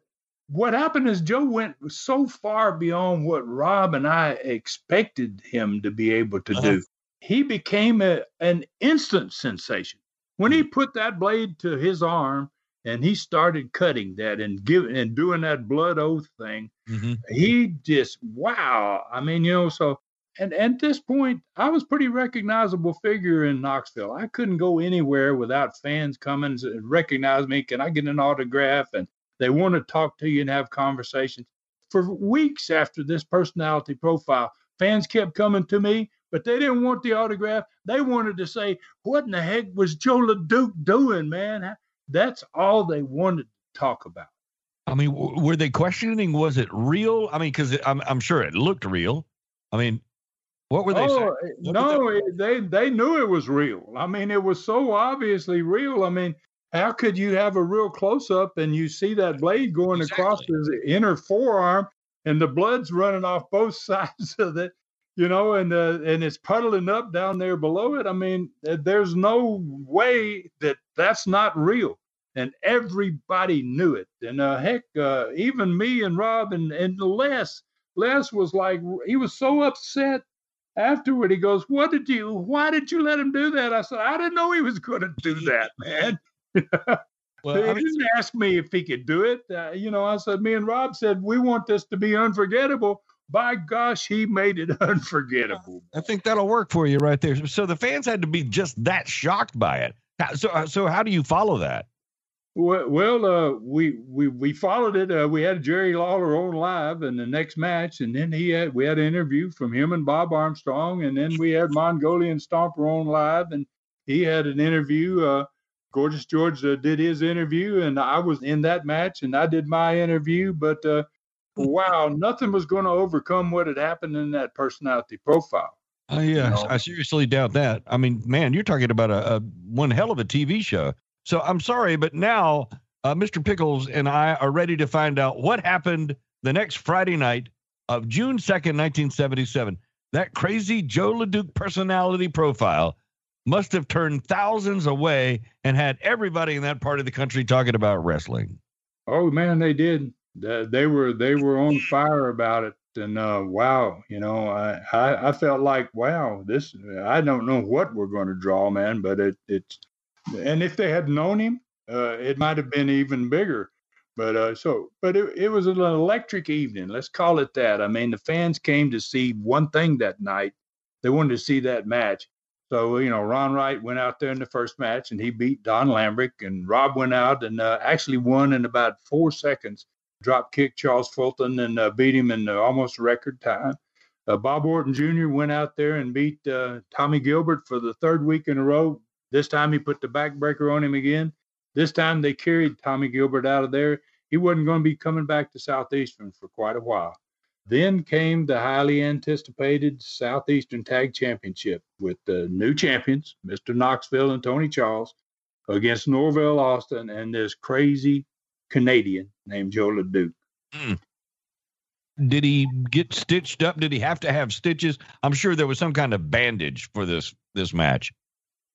what happened is Joe went so far beyond what Rob and I expected him to be able to uh-huh. do. He became a, an instant sensation when he hmm. put that blade to his arm and he started cutting that and giving and doing that blood oath thing. Mm-hmm. He just wow. I mean, you know, so and at this point, I was pretty recognizable figure in Knoxville. I couldn't go anywhere without fans coming and recognize me. Can I get an autograph? And they want to talk to you and have conversations. For weeks after this personality profile, fans kept coming to me, but they didn't want the autograph. They wanted to say, "What in the heck was Joe LeDuc doing, man?" That's all they wanted to talk about. I mean, were they questioning? Was it real? I mean, because I'm, I'm sure it looked real. I mean, what were they oh, saying? What no, they they knew it was real. I mean, it was so obviously real. I mean, how could you have a real close up and you see that blade going exactly. across his inner forearm and the blood's running off both sides of it? you know, and uh, and it's puddling up down there below it. I mean, there's no way that that's not real, and everybody knew it. And uh, heck, uh, even me and Rob and and Les, Les was like, he was so upset afterward. He goes, "What did you? Why did you let him do that?" I said, "I didn't know he was going to do that, man." Well, he I mean, didn't ask me if he could do it. Uh, you know, I said, me and Rob said, we want this to be unforgettable by gosh, he made it unforgettable. I think that'll work for you right there. So the fans had to be just that shocked by it. So, uh, so how do you follow that? Well, uh, we we we followed it. Uh, we had Jerry Lawler on live in the next match, and then he had we had an interview from him and Bob Armstrong, and then we had Mongolian Stomper on live, and he had an interview. Uh, Gorgeous George uh, did his interview, and I was in that match, and I did my interview. But uh, wow, nothing was going to overcome what had happened in that personality profile. Oh uh, yeah, you know? I seriously doubt that. I mean, man, you're talking about a, a one hell of a TV show. So I'm sorry, but now uh, Mr. Pickles and I are ready to find out what happened the next Friday night of June 2nd, 1977. That crazy Joe LeDuc personality profile must have turned thousands away and had everybody in that part of the country talking about wrestling. Oh man, they did they were they were on fire about it and uh, wow you know I, I, I felt like wow this i don't know what we're going to draw man but it it's and if they had known him uh, it might have been even bigger but uh, so but it, it was an electric evening let's call it that i mean the fans came to see one thing that night they wanted to see that match so you know ron wright went out there in the first match and he beat don lambrick and rob went out and uh, actually won in about four seconds drop kick Charles Fulton and uh, beat him in almost record time. Uh, Bob Orton Jr. went out there and beat uh, Tommy Gilbert for the third week in a row. This time he put the backbreaker on him again. This time they carried Tommy Gilbert out of there. He wasn't going to be coming back to Southeastern for quite a while. Then came the highly anticipated Southeastern Tag Championship with the new champions, Mr. Knoxville and Tony Charles, against Norvell Austin and this crazy Canadian named Joe LeDuc. Mm. Did he get stitched up? Did he have to have stitches? I'm sure there was some kind of bandage for this this match.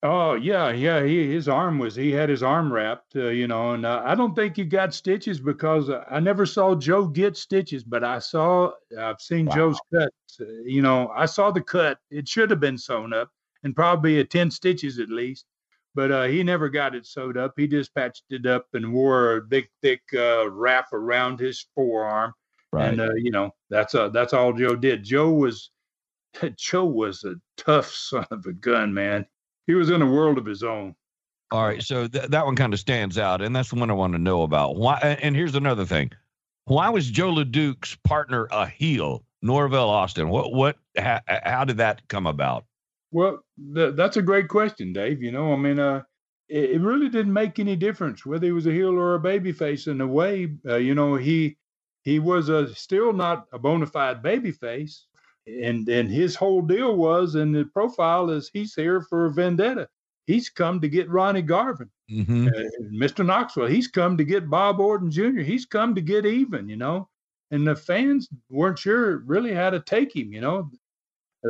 Oh yeah, yeah. He, his arm was he had his arm wrapped, uh, you know, and uh, I don't think he got stitches because uh, I never saw Joe get stitches, but I saw I've seen wow. Joe's cut. Uh, you know, I saw the cut. It should have been sewn up and probably a ten stitches at least but uh, he never got it sewed up. He just patched it up and wore a big, thick uh, wrap around his forearm. Right. And uh, you know that's uh, that's all Joe did. Joe was Joe was a tough son of a gun, man. He was in a world of his own. All right, so th- that one kind of stands out, and that's the one I want to know about. Why? And here's another thing: Why was Joe LeDuc's partner a heel, Norvell Austin? What? What? How, how did that come about? Well, th- that's a great question, Dave. You know, I mean, uh, it, it, really didn't make any difference whether he was a heel or a baby face. In a way, uh, you know, he he was a, still not a bona fide baby face, and and his whole deal was, and the profile is he's here for a vendetta. He's come to get Ronnie Garvin, mm-hmm. uh, Mr. Knoxville. He's come to get Bob Orton Jr. He's come to get even. You know, and the fans weren't sure really how to take him. You know,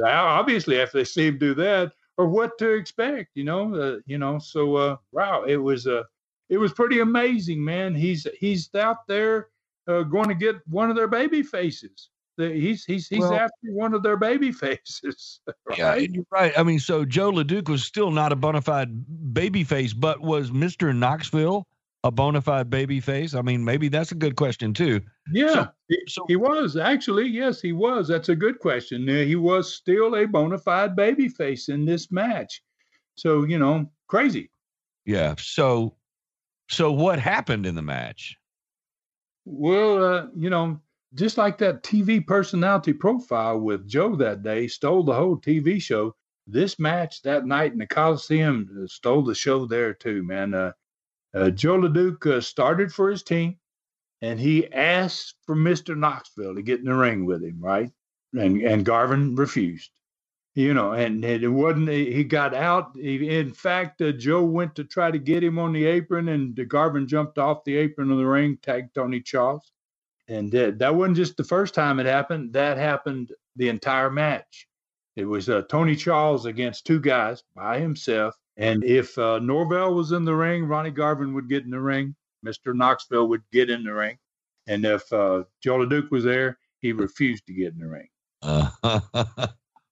obviously after they see him do that or what to expect you know uh, you know so uh wow it was uh it was pretty amazing man he's he's out there uh, going to get one of their baby faces he's he's he's well, after one of their baby faces right? yeah you're right i mean so joe leduc was still not a bona fide baby face but was mr knoxville a bona fide baby face? I mean, maybe that's a good question too. Yeah, so, so, he was actually. Yes, he was. That's a good question. Uh, he was still a bona fide baby face in this match. So you know, crazy. Yeah. So, so what happened in the match? Well, uh, you know, just like that TV personality profile with Joe that day stole the whole TV show. This match that night in the Coliseum uh, stole the show there too, man. Uh, uh, Joe LeDuc uh, started for his team, and he asked for Mister Knoxville to get in the ring with him, right? And and Garvin refused. You know, and it wasn't. He got out. In fact, uh, Joe went to try to get him on the apron, and Garvin jumped off the apron of the ring, tagged Tony Charles, and that that wasn't just the first time it happened. That happened the entire match. It was uh, Tony Charles against two guys by himself. And if uh, Norvell was in the ring, Ronnie Garvin would get in the ring. Mr. Knoxville would get in the ring. And if uh, Joe LeDuc was there, he refused to get in the ring. Uh,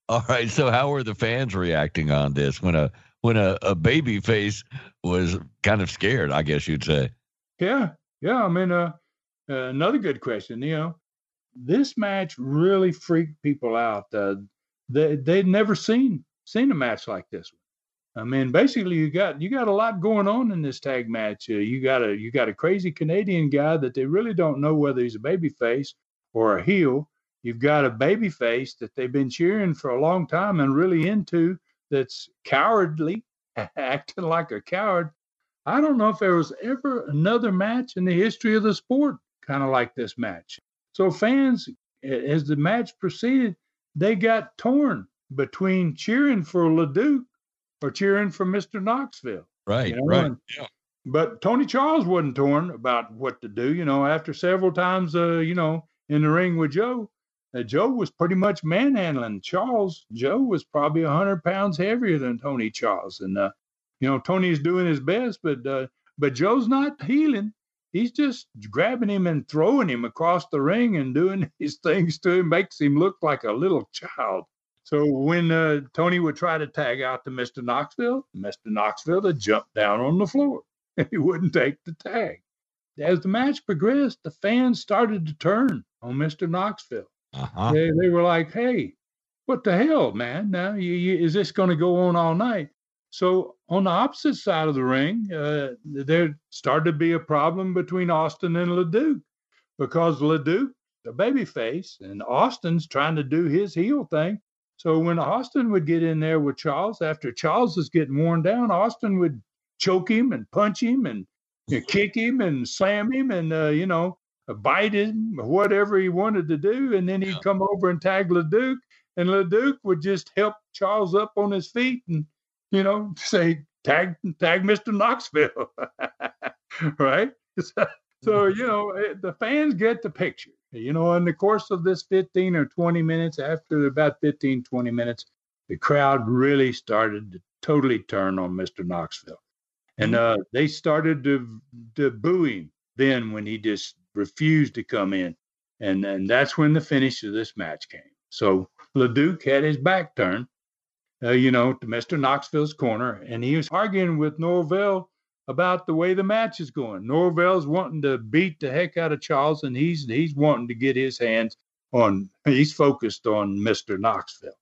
all right. So how were the fans reacting on this when a when a, a baby face was kind of scared, I guess you'd say? Yeah. Yeah. I mean, uh, uh, another good question. You know, this match really freaked people out. Uh, they they'd never seen seen a match like this. I mean, basically, you got you got a lot going on in this tag match. Uh, you got a you got a crazy Canadian guy that they really don't know whether he's a baby face or a heel. You've got a baby face that they've been cheering for a long time and really into that's cowardly, acting like a coward. I don't know if there was ever another match in the history of the sport kind of like this match. So fans, as the match proceeded, they got torn between cheering for LeDuc or cheering for Mr. Knoxville. Right, you know? right. And, yeah. But Tony Charles wasn't torn about what to do. You know, after several times, uh, you know, in the ring with Joe, uh, Joe was pretty much manhandling Charles. Joe was probably a hundred pounds heavier than Tony Charles, and uh, you know Tony's doing his best, but uh, but Joe's not healing he's just grabbing him and throwing him across the ring and doing his things to him, makes him look like a little child. So when uh, Tony would try to tag out to Mr. Knoxville, Mr. Knoxville would jump down on the floor. And he wouldn't take the tag. As the match progressed, the fans started to turn on Mr. Knoxville. Uh-huh. They, they were like, hey, what the hell, man? Now, you, you, is this going to go on all night? So on the opposite side of the ring, uh, there started to be a problem between Austin and LeDuc because LeDuc, a babyface, and Austin's trying to do his heel thing. So when Austin would get in there with Charles, after Charles was getting worn down, Austin would choke him and punch him and you know, kick him and slam him and uh, you know bite him, whatever he wanted to do, and then he'd come over and tag LeDuc, and LeDuc would just help Charles up on his feet and you know, say tag tag Mr. Knoxville, right? So, you know, the fans get the picture. You know, in the course of this 15 or 20 minutes, after about 15, 20 minutes, the crowd really started to totally turn on Mr. Knoxville. And mm-hmm. uh, they started to, to boo him then when he just refused to come in. And, and that's when the finish of this match came. So LeDuc had his back turned uh, you know, to Mr. Knoxville's corner, and he was arguing with Norvell about the way the match is going. Norvell's wanting to beat the heck out of Charles, and he's he's wanting to get his hands on. He's focused on Mr. Knoxville.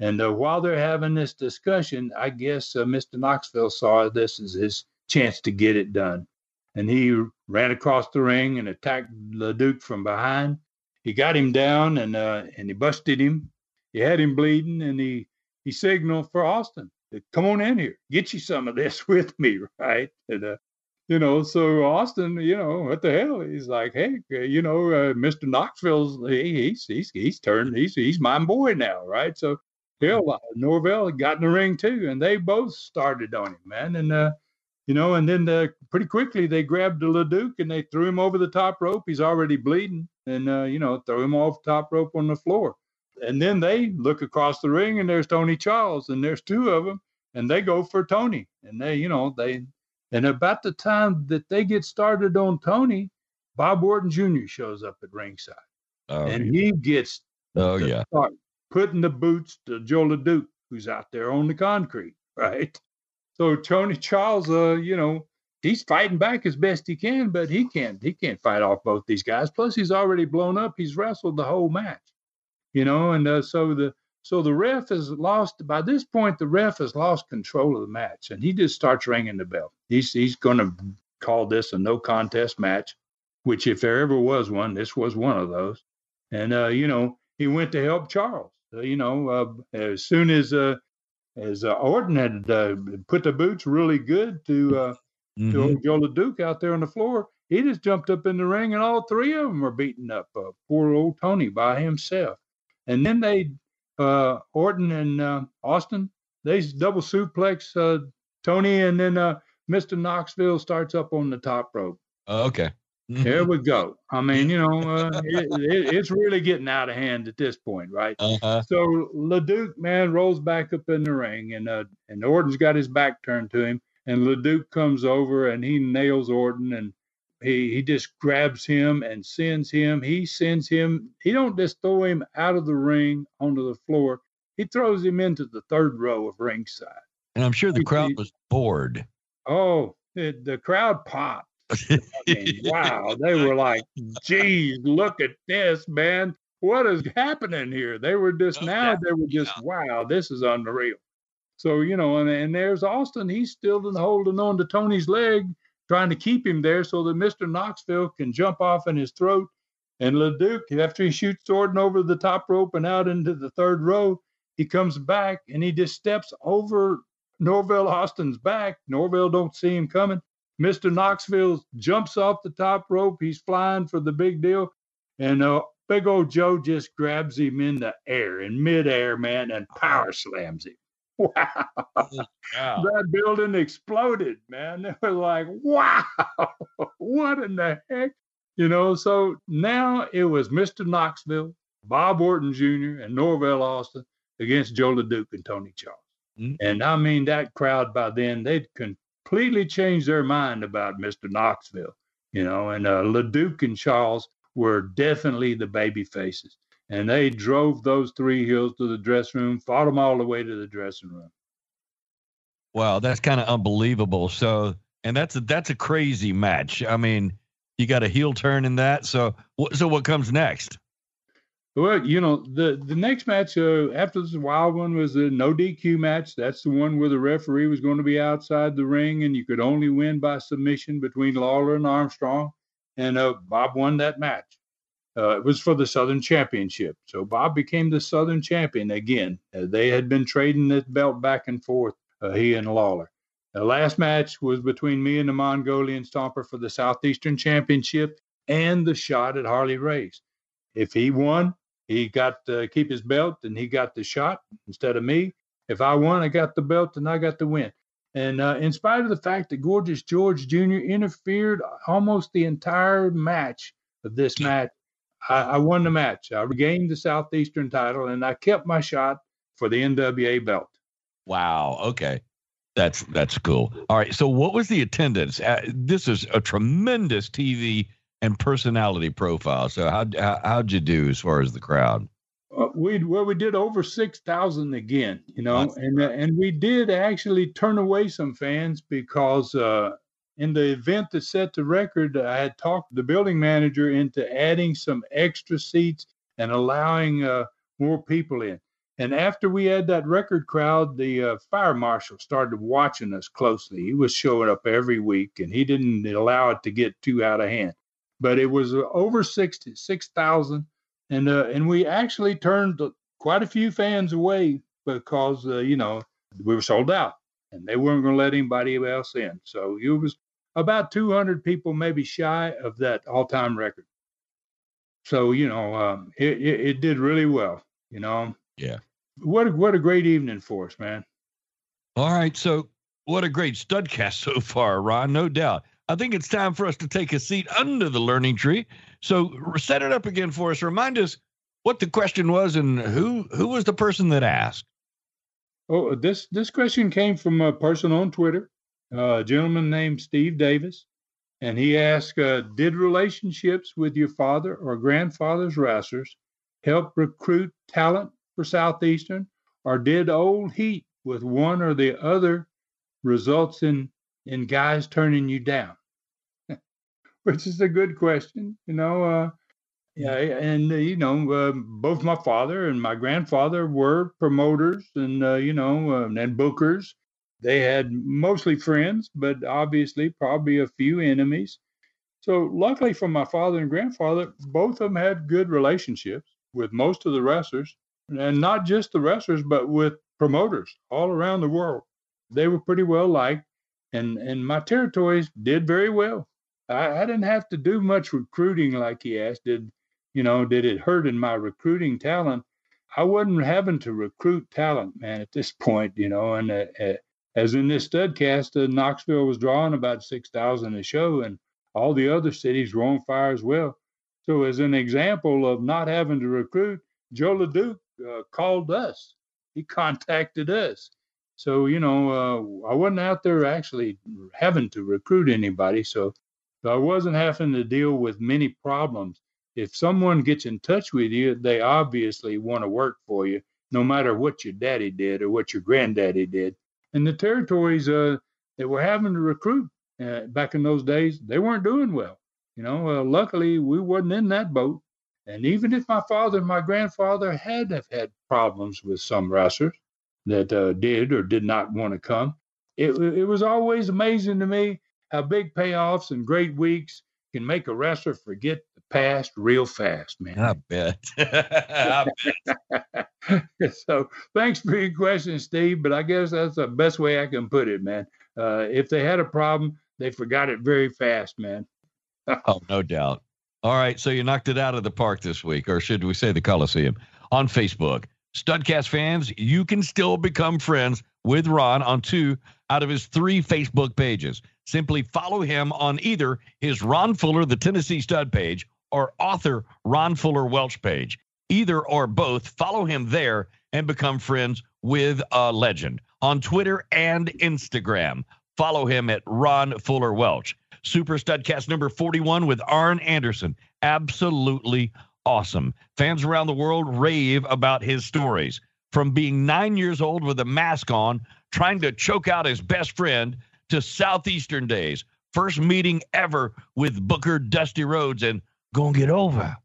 And uh, while they're having this discussion, I guess uh, Mr. Knoxville saw this as his chance to get it done. And he ran across the ring and attacked LeDuc from behind. He got him down and uh, and he busted him. He had him bleeding, and he he signaled for Austin, come on in here, get you some of this with me, right? And, uh, you know, so Austin, you know, what the hell? He's like, hey, uh, you know, uh, Mr. Knoxville's he, he's he's he's turned he's he's my boy now, right? So Bill uh, Norvell got in the ring too, and they both started on him, man, and uh, you know, and then uh, pretty quickly they grabbed the LeDuc and they threw him over the top rope. He's already bleeding, and uh, you know, throw him off top rope on the floor. And then they look across the ring and there's Tony Charles and there's two of them and they go for Tony. And they, you know, they, and about the time that they get started on Tony, Bob Orton Jr. shows up at ringside. Oh, and yeah. he gets oh yeah start putting the boots to Joe LeDuc, who's out there on the concrete, right? So Tony Charles, uh, you know, he's fighting back as best he can, but he can't he can't fight off both these guys. Plus, he's already blown up. He's wrestled the whole match you know, and uh, so the so the ref has lost by this point. The ref has lost control of the match, and he just starts ringing the bell. He's he's going to call this a no contest match, which if there ever was one, this was one of those. And uh, you know, he went to help Charles. Uh, you know, uh, as soon as uh, as uh, Orton had uh, put the boots really good to uh, mm-hmm. to Joe LeDuc out there on the floor, he just jumped up in the ring, and all three of them are beating up uh, poor old Tony by himself. And then they, uh, Orton and uh, Austin, they double suplex uh, Tony, and then uh, Mr. Knoxville starts up on the top rope. Oh, okay. There we go. I mean, you know, uh, it, it, it's really getting out of hand at this point, right? Uh-huh. So LeDuc, man, rolls back up in the ring, and uh, and Orton's got his back turned to him, and LeDuc comes over and he nails Orton, and he he just grabs him and sends him. He sends him. He don't just throw him out of the ring onto the floor. He throws him into the third row of ringside. And I'm sure the crowd was bored. Oh, it, the crowd popped. I mean, wow, they were like, "Geez, look at this, man! What is happening here?" They were just No now they were just, yeah. "Wow, this is unreal." So you know, and, and there's Austin. He's still holding on to Tony's leg, trying to keep him there so that Mister Knoxville can jump off in his throat. And LeDuc, after he shoots Orton over the top rope and out into the third row, he comes back and he just steps over Norvell Austin's back. Norvell don't see him coming. Mr. Knoxville jumps off the top rope. He's flying for the big deal. And uh, big old Joe just grabs him in the air, in midair, man, and power slams him. Wow. Wow. That building exploded, man. They were like, wow, what in the heck? You know, so now it was Mr. Knoxville, Bob Orton Jr., and Norvell Austin against Joe LeDuc and Tony Charles. Mhm. And I mean, that crowd by then, they'd completely changed their mind about Mr. Knoxville, you know, and uh, LeDuc and Charles were definitely the baby faces. And they drove those three heels to the dressing room, fought them all the way to the dressing room. Wow, that's kind of unbelievable. So, and that's a that's a crazy match. I mean, you got a heel turn in that. So, what so what comes next? Well, you know, the the next match uh, after this wild one was a no DQ match. That's the one where the referee was going to be outside the ring, and you could only win by submission between Lawler and Armstrong. And uh, Bob won that match. Uh, it was for the Southern Championship, so Bob became the Southern Champion again. Uh, they had been trading this belt back and forth, uh, he and Lawler. The last match was between me and the Mongolian Stomper for the Southeastern Championship and the shot at Harley Race. If he won, he got to keep his belt and he got the shot instead of me. If I won, I got the belt and I got the win. And uh, in spite of the fact that Gorgeous George Jr. interfered almost the entire match of this match, I, I won the match. I regained the Southeastern title and I kept my shot for the NWA belt. Wow. Okay. That's that's cool. All right. So, what was the attendance? Uh, this is a tremendous TV and personality profile. So, how how how'd you do as far as the crowd? Uh, we well we did over six thousand again, you know, That's and uh, and we did actually turn away some fans because uh, in the event that set the record, I had talked the building manager into adding some extra seats and allowing uh, more people in. And after we had that record crowd, the uh, fire marshal started watching us closely. He was showing up every week, and he didn't allow it to get too out of hand. But it was uh, over 60, 6,000 and uh, and we actually turned quite a few fans away because uh, you know we were sold out and they weren't going to let anybody else in. So it was about 200 people, maybe shy of that all-time record. So you know um, it, it it did really well. You know. Yeah. What a, what a great evening for us, man. All right. So, what a great studcast so far, Ron. No doubt. I think it's time for us to take a seat under the learning tree. So, set it up again for us. Remind us what the question was and who who was the person that asked. Oh, this this question came from a person on Twitter, a gentleman named Steve Davis, and he asked, uh, "Did relationships with your father or grandfather's wrestlers help recruit talent for Southeastern, or did old heat with one or the other results in in guys turning you down?" Which is a good question, you know. Uh, yeah, and uh, you know, uh, both my father and my grandfather were promoters, and uh, you know, uh, and bookers. They had mostly friends, but obviously probably a few enemies. So luckily for my father and grandfather, both of them had good relationships with most of the wrestlers, and not just the wrestlers, but with promoters all around the world. They were pretty well liked, and and my territories did very well. I, I didn't have to do much recruiting like he asked. Did you know, did it hurt in my recruiting talent? I wasn't having to recruit talent, man, at this point, you know. And uh, uh, as in this studcast, uh, Knoxville was drawing about 6,000 a show, and all the other cities were on fire as well. So, as an example of not having to recruit, Joe LeDuc uh, called us. He contacted us. So, you know, uh, I wasn't out there actually having to recruit anybody. So, I wasn't having to deal with many problems. If someone gets in touch with you, they obviously want to work for you, no matter what your daddy did or what your granddaddy did. And the territories uh, that were having to recruit uh, back in those days, they weren't doing well. You know, uh, luckily we wasn't in that boat. And even if my father and my grandfather had have had problems with some wrestlers that uh, did or did not want to come, it, it was always amazing to me how big payoffs and great weeks can make a wrestler forget past real fast, man. I bet. I bet. so thanks for your question, Steve. But I guess that's the best way I can put it, man. Uh, if they had a problem, they forgot it very fast, man. oh, no doubt. All right, so you knocked it out of the park this week, or should we say the Coliseum, on Facebook. Studcast fans, you can still become friends with Ron on two out of his three Facebook pages. Simply follow him on either his Ron Fuller, the Tennessee Stud page, or author Ron Fuller Welch page. Either or both, follow him there and become friends with a legend. On Twitter and Instagram, follow him at Ron Fuller Welch. Super Studcast number 41 with Arn Anderson. Absolutely awesome. Fans around the world rave about his stories. From being nine years old with a mask on, trying to choke out his best friend, to Southeastern days. First meeting ever with Booker Dusty Rhodes and gonna get over.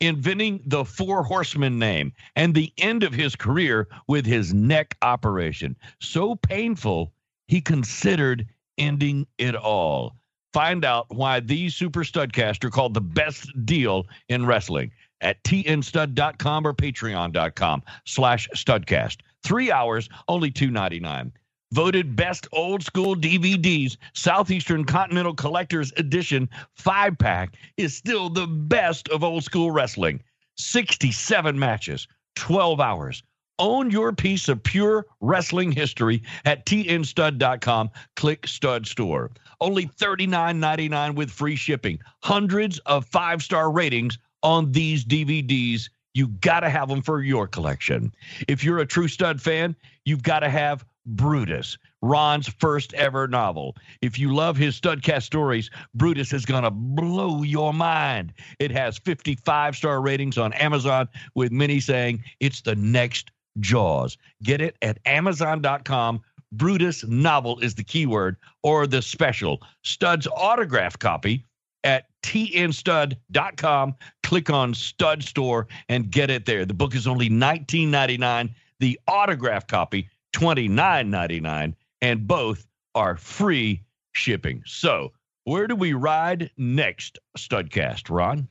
Inventing the Four Horsemen name and the end of his career with his neck operation. So painful, he considered ending it all. Find out why these super studcast are called the best deal in wrestling at tnstud.com or patreon.com slash studcast. Three hours, only two ninety nine voted best old school DVDs, Southeastern Continental Collector's Edition 5 pack is still the best of old school wrestling. 67 matches, 12 hours. Own your piece of pure wrestling history at tnstud.com. Click Stud Store. Only $39.99 with free shipping. Hundreds of five star ratings on these DVDs. You got to have them for your collection. If you're a true stud fan, you've got to have Brutus, Ron's first ever novel. If you love his Studcast stories, Brutus is going to blow your mind. It has 55 star ratings on Amazon, with many saying it's the next Jaws. Get it at Amazon.com. Brutus novel is the keyword or the special. Stud's autograph copy at tnstud.com. Click on Stud Store and get it there. The book is only $19.99. The autograph copy $29.99, and both are free shipping. So, where do we ride next, Studcast, Ron?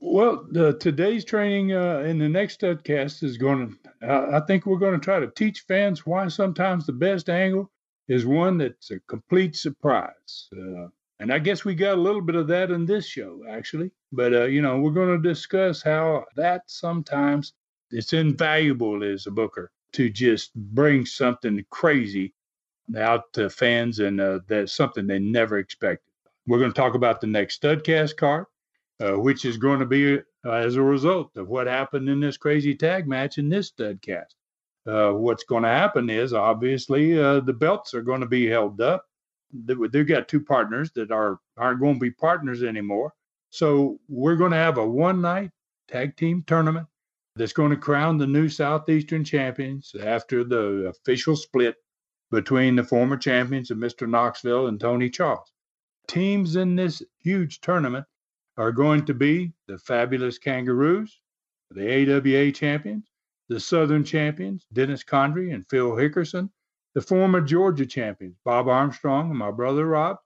Well, the, today's training uh, in the next Studcast is going to, uh, I think we're going to try to teach fans why sometimes the best angle is one that's a complete surprise. Uh, and I guess we got a little bit of that in this show, actually. But, uh, you know, we're going to discuss how that sometimes it's invaluable as a booker to just bring something crazy out to fans, and uh, that's something they never expected. We're going to talk about the next Studcast card, uh, which is going to be uh, as a result of what happened in this crazy tag match in this Studcast. Uh, what's going to happen is obviously uh, the belts are going to be held up. They've got two partners that are aren't going to be partners anymore. So we're going to have a one night tag team tournament that's going to crown the new Southeastern champions after the official split between the former champions of Mr. Knoxville and Tony Charles. Teams in this huge tournament are going to be the fabulous Kangaroos, the AWA champions, the Southern champions, Dennis Condrey and Phil Hickerson, the former Georgia champions, Bob Armstrong and my brother Rob,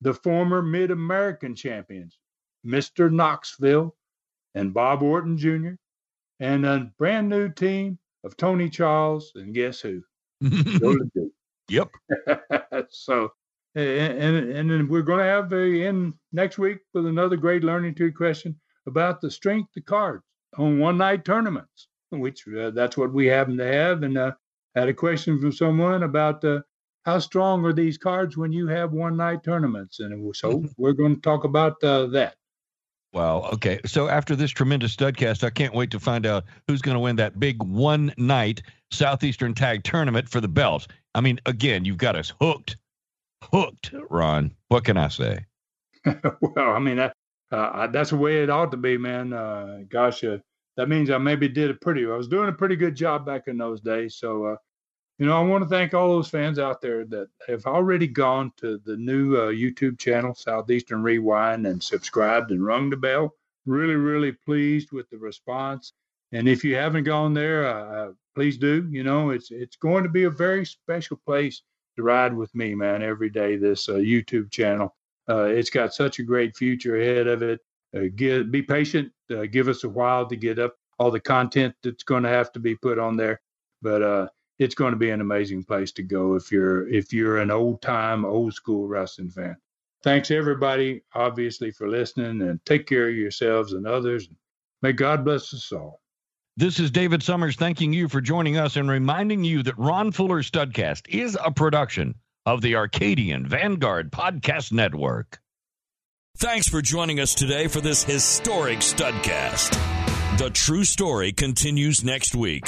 the former Mid American champions, Mr. Knoxville and Bob Orton Jr., and a brand new team of Tony Charles, and guess who? yep. so, and and then we're going to have a in next week with another great learning tree question about the strength of cards on one night tournaments, which uh, that's what we happen to have. And uh, had a question from someone about uh, how strong are these cards when you have one night tournaments? And so we're going to talk about uh, that. Wow. Okay. So after this tremendous studcast, I can't wait to find out who's going to win that big one night Southeastern Tag Tournament for the belts. I mean, again, you've got us hooked, hooked, Ron. What can I say? well, I mean, that, uh, that's the way it ought to be, man. Uh, gosh, uh, that means I maybe did a pretty. I was doing a pretty good job back in those days. So, uh, you know, I want to thank all those fans out there that have already gone to the new uh, YouTube channel, Southeastern Rewind, and subscribed and rung the bell. Really, really pleased with the response. And if you haven't gone there, uh, uh, please do. You know, it's it's going to be a very special place to ride with me, man, every day. This uh, YouTube channel, uh, it's got such a great future ahead of it. Uh, get, be patient. give us a while to get up all the content that's going to have to be put on there. But it's going to be an amazing place to go if you're if you're an old time old school wrestling fan. Thanks everybody obviously for listening and take care of yourselves and others. May god bless us all. This is david summers thanking you for joining us and reminding you that ron fuller studcast is a production of the arcadian vanguard podcast network. Thanks for joining us today for this historic studcast. The true story continues next week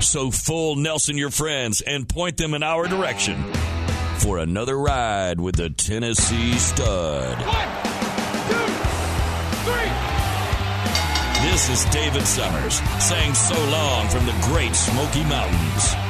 so full Nelson your friends and point them in our direction for another ride with the Tennessee Stud. One, two, three. This is David Summers saying so long from the great Smoky Mountains.